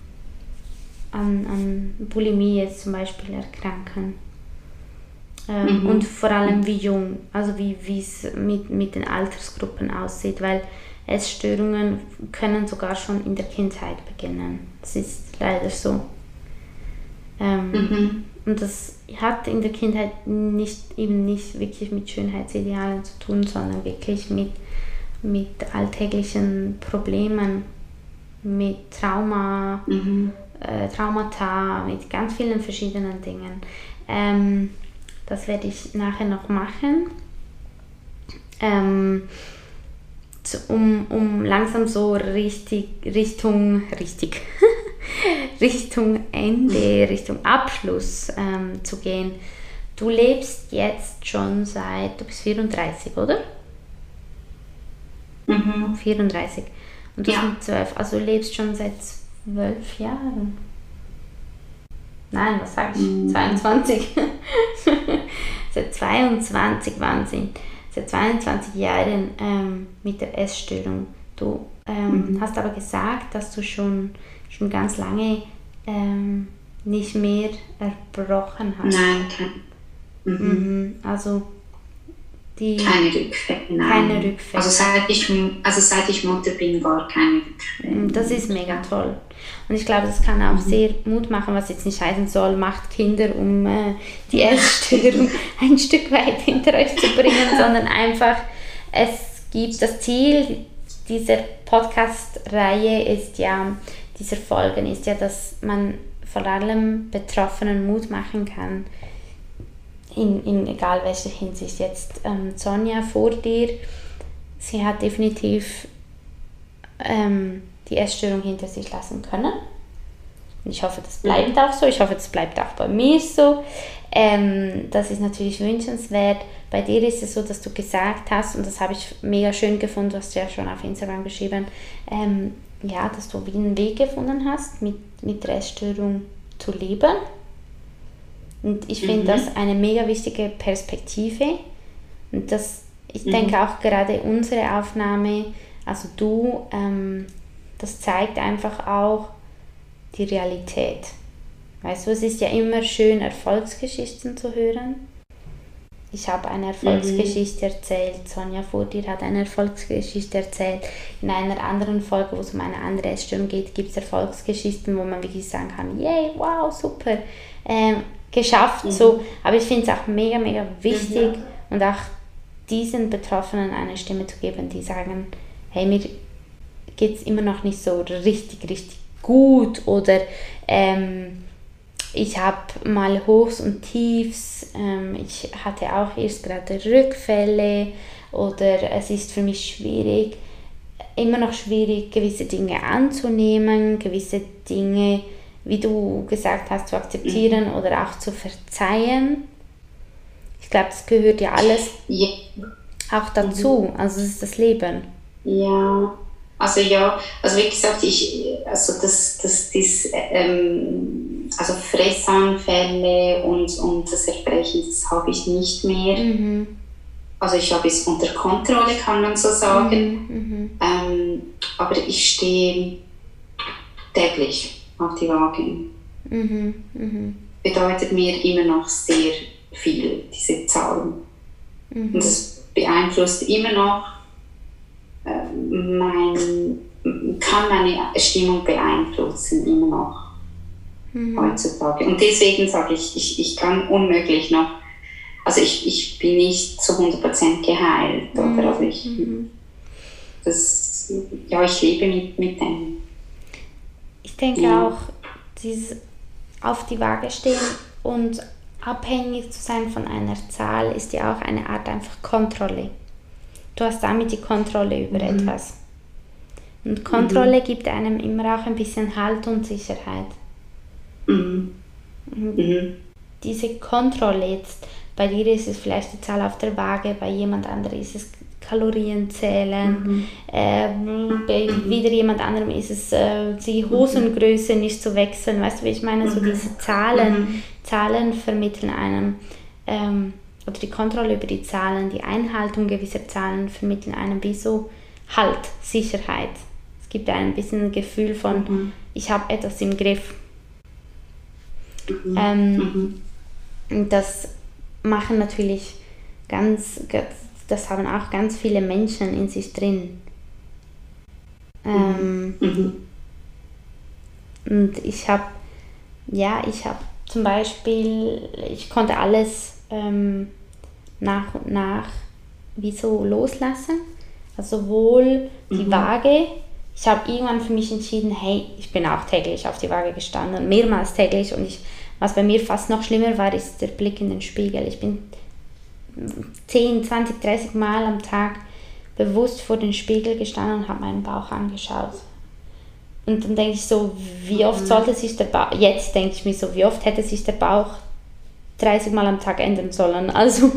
an, an Bulimie jetzt zum Beispiel erkranken. Ähm, mhm. Und vor allem wie jung, also wie es mit, mit den Altersgruppen aussieht, weil Essstörungen können sogar schon in der Kindheit beginnen. Das ist leider so. Ähm, mhm. Und das hat in der Kindheit nicht, eben nicht wirklich mit Schönheitsidealen zu tun, sondern wirklich mit, mit alltäglichen Problemen, mit Trauma, mhm. äh, Traumata, mit ganz vielen verschiedenen Dingen. Ähm, das werde ich nachher noch machen. Ähm, um, um langsam so richtig Richtung richtig Richtung Ende, Richtung Abschluss ähm, zu gehen. Du lebst jetzt schon seit, du bist 34, oder? Mhm. 34. Und du ja. bist 12, also du lebst schon seit zwölf Jahren. Nein, was sage ich? Mhm. 22. Seit 22, Wahnsinn. Seit 22 Jahren ähm, mit der Essstörung. Du ähm, mhm. hast aber gesagt, dass du schon, schon ganz lange ähm, nicht mehr erbrochen hast. Nein, kein. Mhm. mhm. Also die keine Rückfälle. Nein. Keine Rückfälle. Also seit ich, also seit ich Mutter bin, war keine Rückfälle. Mm, das ist mega toll. Und ich glaube, das kann auch mhm. sehr Mut machen, was jetzt nicht heißen soll, macht Kinder, um äh, die Essstörung ein Stück weit hinter euch zu bringen, sondern einfach, es gibt das Ziel dieser Podcast-Reihe ist ja, dieser Folgen ist ja, dass man vor allem Betroffenen Mut machen kann, in, in egal welcher Hinsicht. Jetzt ähm, Sonja vor dir, sie hat definitiv ähm, die Essstörung hinter sich lassen können. Und ich hoffe, das bleibt auch so. Ich hoffe, das bleibt auch bei mir so. Ähm, das ist natürlich wünschenswert. Bei dir ist es so, dass du gesagt hast, und das habe ich mega schön gefunden, du hast ja schon auf Instagram geschrieben, ähm, ja, dass du wie einen Weg gefunden hast, mit, mit der Essstörung zu leben. Und ich finde mhm. das eine mega wichtige Perspektive. Und das, ich mhm. denke auch gerade unsere Aufnahme, also du, ähm, das zeigt einfach auch die Realität. Weißt du, es ist ja immer schön, Erfolgsgeschichten zu hören. Ich habe eine Erfolgsgeschichte mhm. erzählt, Sonja Furtir hat eine Erfolgsgeschichte erzählt. In einer anderen Folge, wo es um eine andere Essstörung geht, gibt es Erfolgsgeschichten, wo man wirklich sagen kann, yay, wow, super, ähm, geschafft. Mhm. So. Aber ich finde es auch mega, mega wichtig mhm. und auch diesen Betroffenen eine Stimme zu geben, die sagen, hey, mir geht es immer noch nicht so richtig, richtig gut oder ähm, ich habe mal Hochs und Tiefs, ähm, ich hatte auch erst gerade Rückfälle oder es ist für mich schwierig, immer noch schwierig, gewisse Dinge anzunehmen, gewisse Dinge, wie du gesagt hast, zu akzeptieren mhm. oder auch zu verzeihen. Ich glaube, das gehört ja alles ja. auch dazu. Mhm. Also es ist das Leben. Ja, also ja, also wie gesagt, ich, also das, das, das ähm, also Fressanfälle und, und das Erbrechen, das habe ich nicht mehr. Mhm. Also ich habe es unter Kontrolle, kann man so sagen. Mhm. mhm. Ähm, aber ich stehe täglich auf die Waage. Mhm. Mhm. Bedeutet mir immer noch sehr viel, diese Zahlen. Und das beeinflusst immer noch mein, kann meine Stimmung beeinflussen, immer noch mhm. heutzutage. Und deswegen sage ich, ich, ich kann unmöglich noch, also ich, ich bin nicht zu 100% geheilt. Mhm. Oder? Also ich, mhm. das, ja, ich lebe mit, mit dem. Ich denke ja. auch, dieses auf die Waage stehen und abhängig zu sein von einer Zahl ist ja auch eine Art einfach Kontrolle. Du hast damit die Kontrolle über mhm. etwas. Und Kontrolle mhm. gibt einem immer auch ein bisschen Halt und Sicherheit. Mhm. mhm. Diese Kontrolle jetzt, bei dir ist es vielleicht die Zahl auf der Waage, bei jemand anderem ist es Kalorien zählen, mhm. äh, bei wieder jemand anderem ist es äh, die Hosengröße nicht zu wechseln, weißt du, wie ich meine? So mhm. diese Zahlen, Zahlen vermitteln einem. Ähm, oder die Kontrolle über die Zahlen, die Einhaltung gewisser Zahlen vermitteln einem wie so Halt, Sicherheit. Es gibt einem ein bisschen ein Gefühl von, mhm. ich habe etwas im Griff. Mhm. Ähm, mhm. Das machen natürlich ganz, das haben auch ganz viele Menschen in sich drin. Ähm, mhm. Und ich habe, ja, ich habe zum Beispiel, ich konnte alles ähm, nach und nach wie so loslassen. Also sowohl die mhm. Waage, ich habe irgendwann für mich entschieden, hey, ich bin auch täglich auf die Waage gestanden, mehrmals täglich und ich, was bei mir fast noch schlimmer war, ist der Blick in den Spiegel. Ich bin 10, 20, 30 Mal am Tag bewusst vor den Spiegel gestanden und habe meinen Bauch angeschaut. Und dann denke ich so, wie oft mhm. sollte sich der Bauch, jetzt denke ich mir so, wie oft hätte sich der Bauch 30 Mal am Tag ändern sollen. Also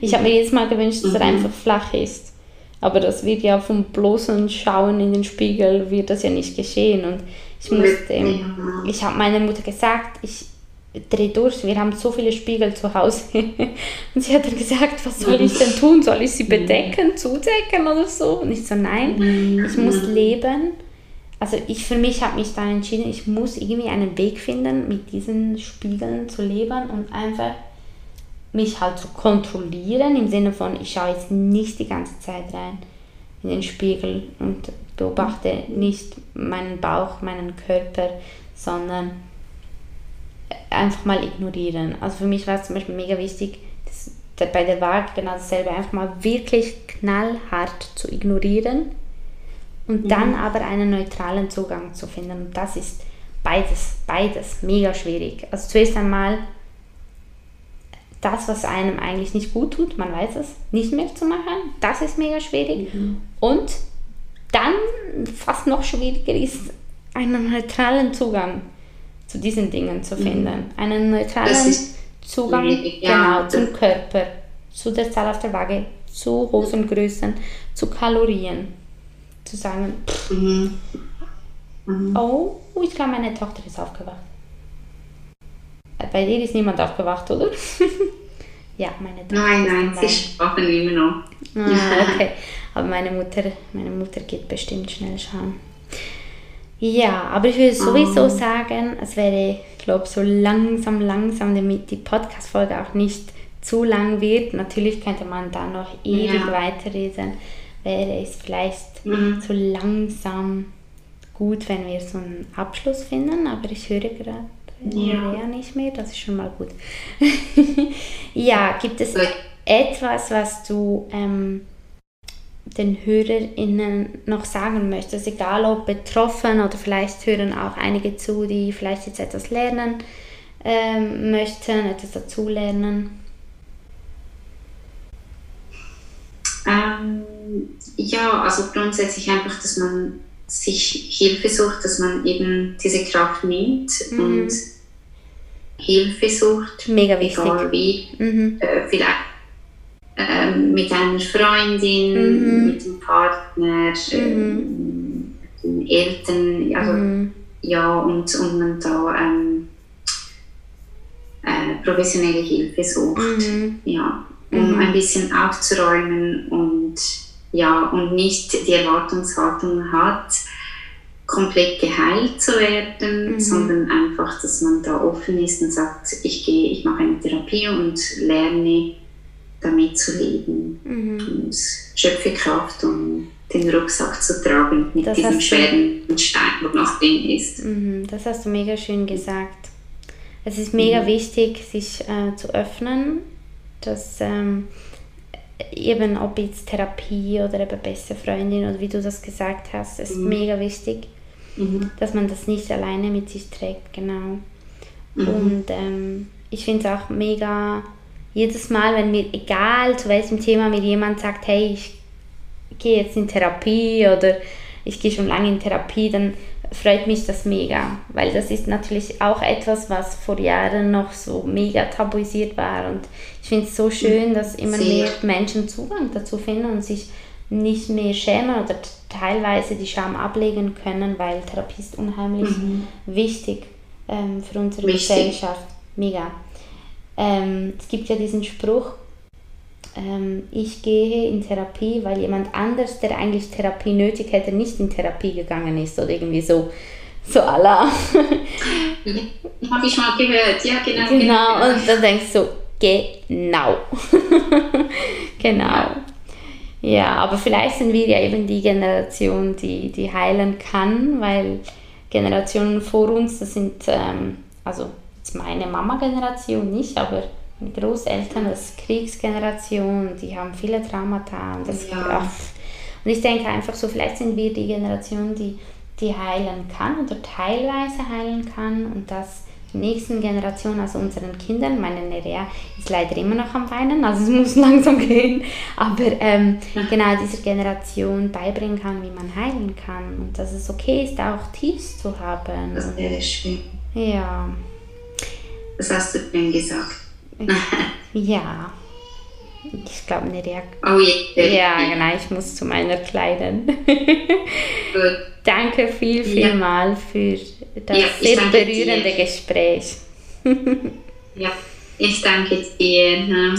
ich habe mir jedes Mal gewünscht, dass er mhm. einfach flach ist. Aber das wird ja vom bloßen Schauen in den Spiegel wird das ja nicht geschehen. Und ich musste, ich habe meiner Mutter gesagt, ich drehe durch, wir haben so viele Spiegel zu Hause. Und sie hat dann gesagt, was soll ich denn tun? Soll ich sie bedecken, zudecken oder so? Und ich so, nein, ich muss leben also ich für mich habe mich dann entschieden, ich muss irgendwie einen Weg finden, mit diesen Spiegeln zu leben und einfach mich halt zu kontrollieren, im Sinne von, ich schaue jetzt nicht die ganze Zeit rein in den Spiegel und beobachte nicht meinen Bauch, meinen Körper, sondern einfach mal ignorieren. Also für mich war es zum Beispiel mega wichtig, das, bei der Waage genau dasselbe, einfach mal wirklich knallhart zu ignorieren und mhm. dann aber einen neutralen Zugang zu finden. Und das ist beides, beides mega schwierig. Also zuerst einmal das, was einem eigentlich nicht gut tut, man weiß es, nicht mehr zu machen, das ist mega schwierig. Mhm. Und dann fast noch schwieriger ist, einen neutralen Zugang zu diesen Dingen zu mhm. finden. Einen neutralen Zugang ja, genau, zum Körper, zu der Zahl auf der Waage, zu Hosengrößen, zu Kalorien. Zu sagen, pff, mhm. Mhm. oh, ich glaube, meine Tochter ist aufgewacht. Bei dir ist niemand aufgewacht, oder? ja, meine Tochter. Nein, nein, sie schlafen immer noch. Ah, okay. Aber meine Mutter, meine Mutter geht bestimmt schnell schauen. Ja, aber ich würde sowieso oh. sagen, es wäre, ich glaube, so langsam, langsam, damit die Podcast-Folge auch nicht zu lang wird. Natürlich könnte man da noch ewig ja. weiterreden. Wäre es vielleicht mhm. so langsam gut, wenn wir so einen Abschluss finden, aber ich höre gerade ja. ja nicht mehr, das ist schon mal gut. ja, gibt es etwas, was du ähm, den HörerInnen noch sagen möchtest, egal ob betroffen oder vielleicht hören auch einige zu, die vielleicht jetzt etwas lernen ähm, möchten, etwas dazulernen? Ähm, ja, also grundsätzlich einfach, dass man sich Hilfe sucht, dass man eben diese Kraft nimmt mhm. und Hilfe sucht. Mega wichtig. Egal wie. Mhm. Äh, vielleicht äh, mit einer Freundin, mhm. mit dem Partner, mhm. äh, den Eltern, also, mhm. ja, und, und man da ähm, äh, professionelle Hilfe sucht. Mhm. Ja, um ein bisschen aufzuräumen und ja, und nicht die Erwartungshaltung hat, komplett geheilt zu werden, mhm. sondern einfach, dass man da offen ist und sagt, ich gehe, ich mache eine Therapie und lerne damit zu leben mhm. und schöpfe Kraft, um den Rucksack zu tragen mit das diesem schweren du, Stein, der noch drin ist. Mhm, das hast du mega schön gesagt. Es ist mega mhm. wichtig, sich äh, zu öffnen, dass ähm, eben ob jetzt Therapie oder eben beste Freundin oder wie du das gesagt hast, ist mhm. mega wichtig, mhm. dass man das nicht alleine mit sich trägt, genau. Mhm. Und ähm, ich finde es auch mega, jedes Mal, wenn mir, egal zu welchem Thema mir jemand sagt, hey, ich gehe jetzt in Therapie oder ich gehe schon lange in Therapie, dann freut mich das mega, weil das ist natürlich auch etwas, was vor Jahren noch so mega tabuisiert war und ich finde es so schön, dass immer Sehr. mehr Menschen Zugang dazu finden und sich nicht mehr schämen oder teilweise die Scham ablegen können, weil Therapie ist unheimlich mhm. wichtig ähm, für unsere wichtig. Gesellschaft. Mega. Ähm, es gibt ja diesen Spruch, ähm, ich gehe in Therapie, weil jemand anders, der eigentlich Therapie nötig hätte, nicht in Therapie gegangen ist oder irgendwie so. So Allah. Habe ich mal gehört, ja, genau. Genau, und dann denkst du, genau. genau. Ja, aber vielleicht sind wir ja eben die Generation, die, die heilen kann, weil Generationen vor uns, das sind, ähm, also jetzt meine Mama-Generation nicht, aber meine Großeltern, das ist Kriegsgeneration, die haben viele Traumata. Und, das ja. und ich denke einfach so, vielleicht sind wir die Generation, die, die heilen kann oder teilweise heilen kann und das die nächsten Generationen, also unseren Kindern, meine Nerea ist leider immer noch am Weinen, also es muss langsam gehen, aber ähm, genau dieser Generation beibringen kann, wie man heilen kann und dass es okay ist, auch Tiefs zu haben. Das wäre schön. Ja. Das hast du denn gesagt. ja. Ich glaube, Nerea. Oh yeah. Ja, genau, ich muss zu meiner kleiden. Gut. Danke viel, viel ja. mal für das ja, sehr berührende dir. Gespräch. ja, ich danke dir.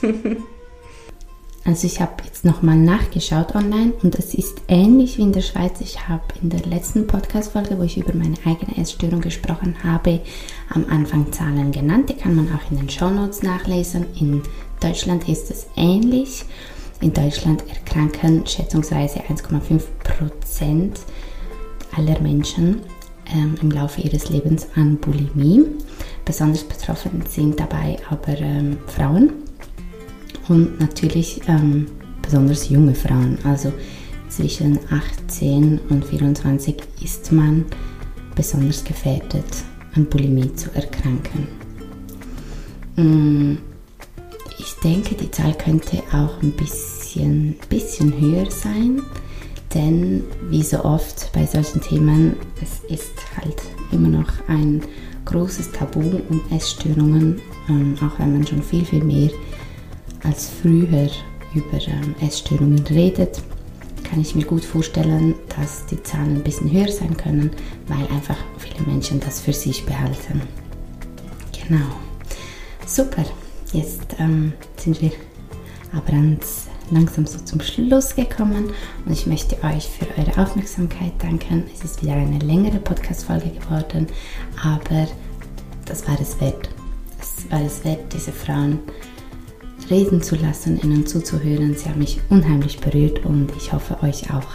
Also ich habe jetzt nochmal nachgeschaut online und es ist ähnlich wie in der Schweiz. Ich habe in der letzten Podcast-Folge, wo ich über meine eigene Essstörung gesprochen habe, am Anfang Zahlen genannt. Die kann man auch in den Shownotes nachlesen. In Deutschland ist es ähnlich. In Deutschland erkranken schätzungsweise 1,5 Prozent aller Menschen ähm, im Laufe ihres Lebens an Bulimie. Besonders betroffen sind dabei aber ähm, Frauen und natürlich ähm, besonders junge Frauen. Also zwischen 18 und 24 ist man besonders gefährdet, an Bulimie zu erkranken. Mm, ich denke, die Zahl könnte auch ein bisschen, bisschen höher sein, denn wie so oft bei solchen Themen, es ist halt immer noch ein großes Tabu um Essstörungen, ähm, auch wenn man schon viel, viel mehr als früher über ähm, Essstörungen redet, kann ich mir gut vorstellen, dass die Zahlen ein bisschen höher sein können, weil einfach viele Menschen das für sich behalten. Genau. Super. Jetzt ähm, sind wir aber ganz langsam so zum Schluss gekommen und ich möchte euch für eure Aufmerksamkeit danken. Es ist wieder eine längere Podcast-Folge geworden, aber das war es wert. Es war es wert, diese Frauen reden zu lassen, ihnen zuzuhören. Sie haben mich unheimlich berührt und ich hoffe euch auch.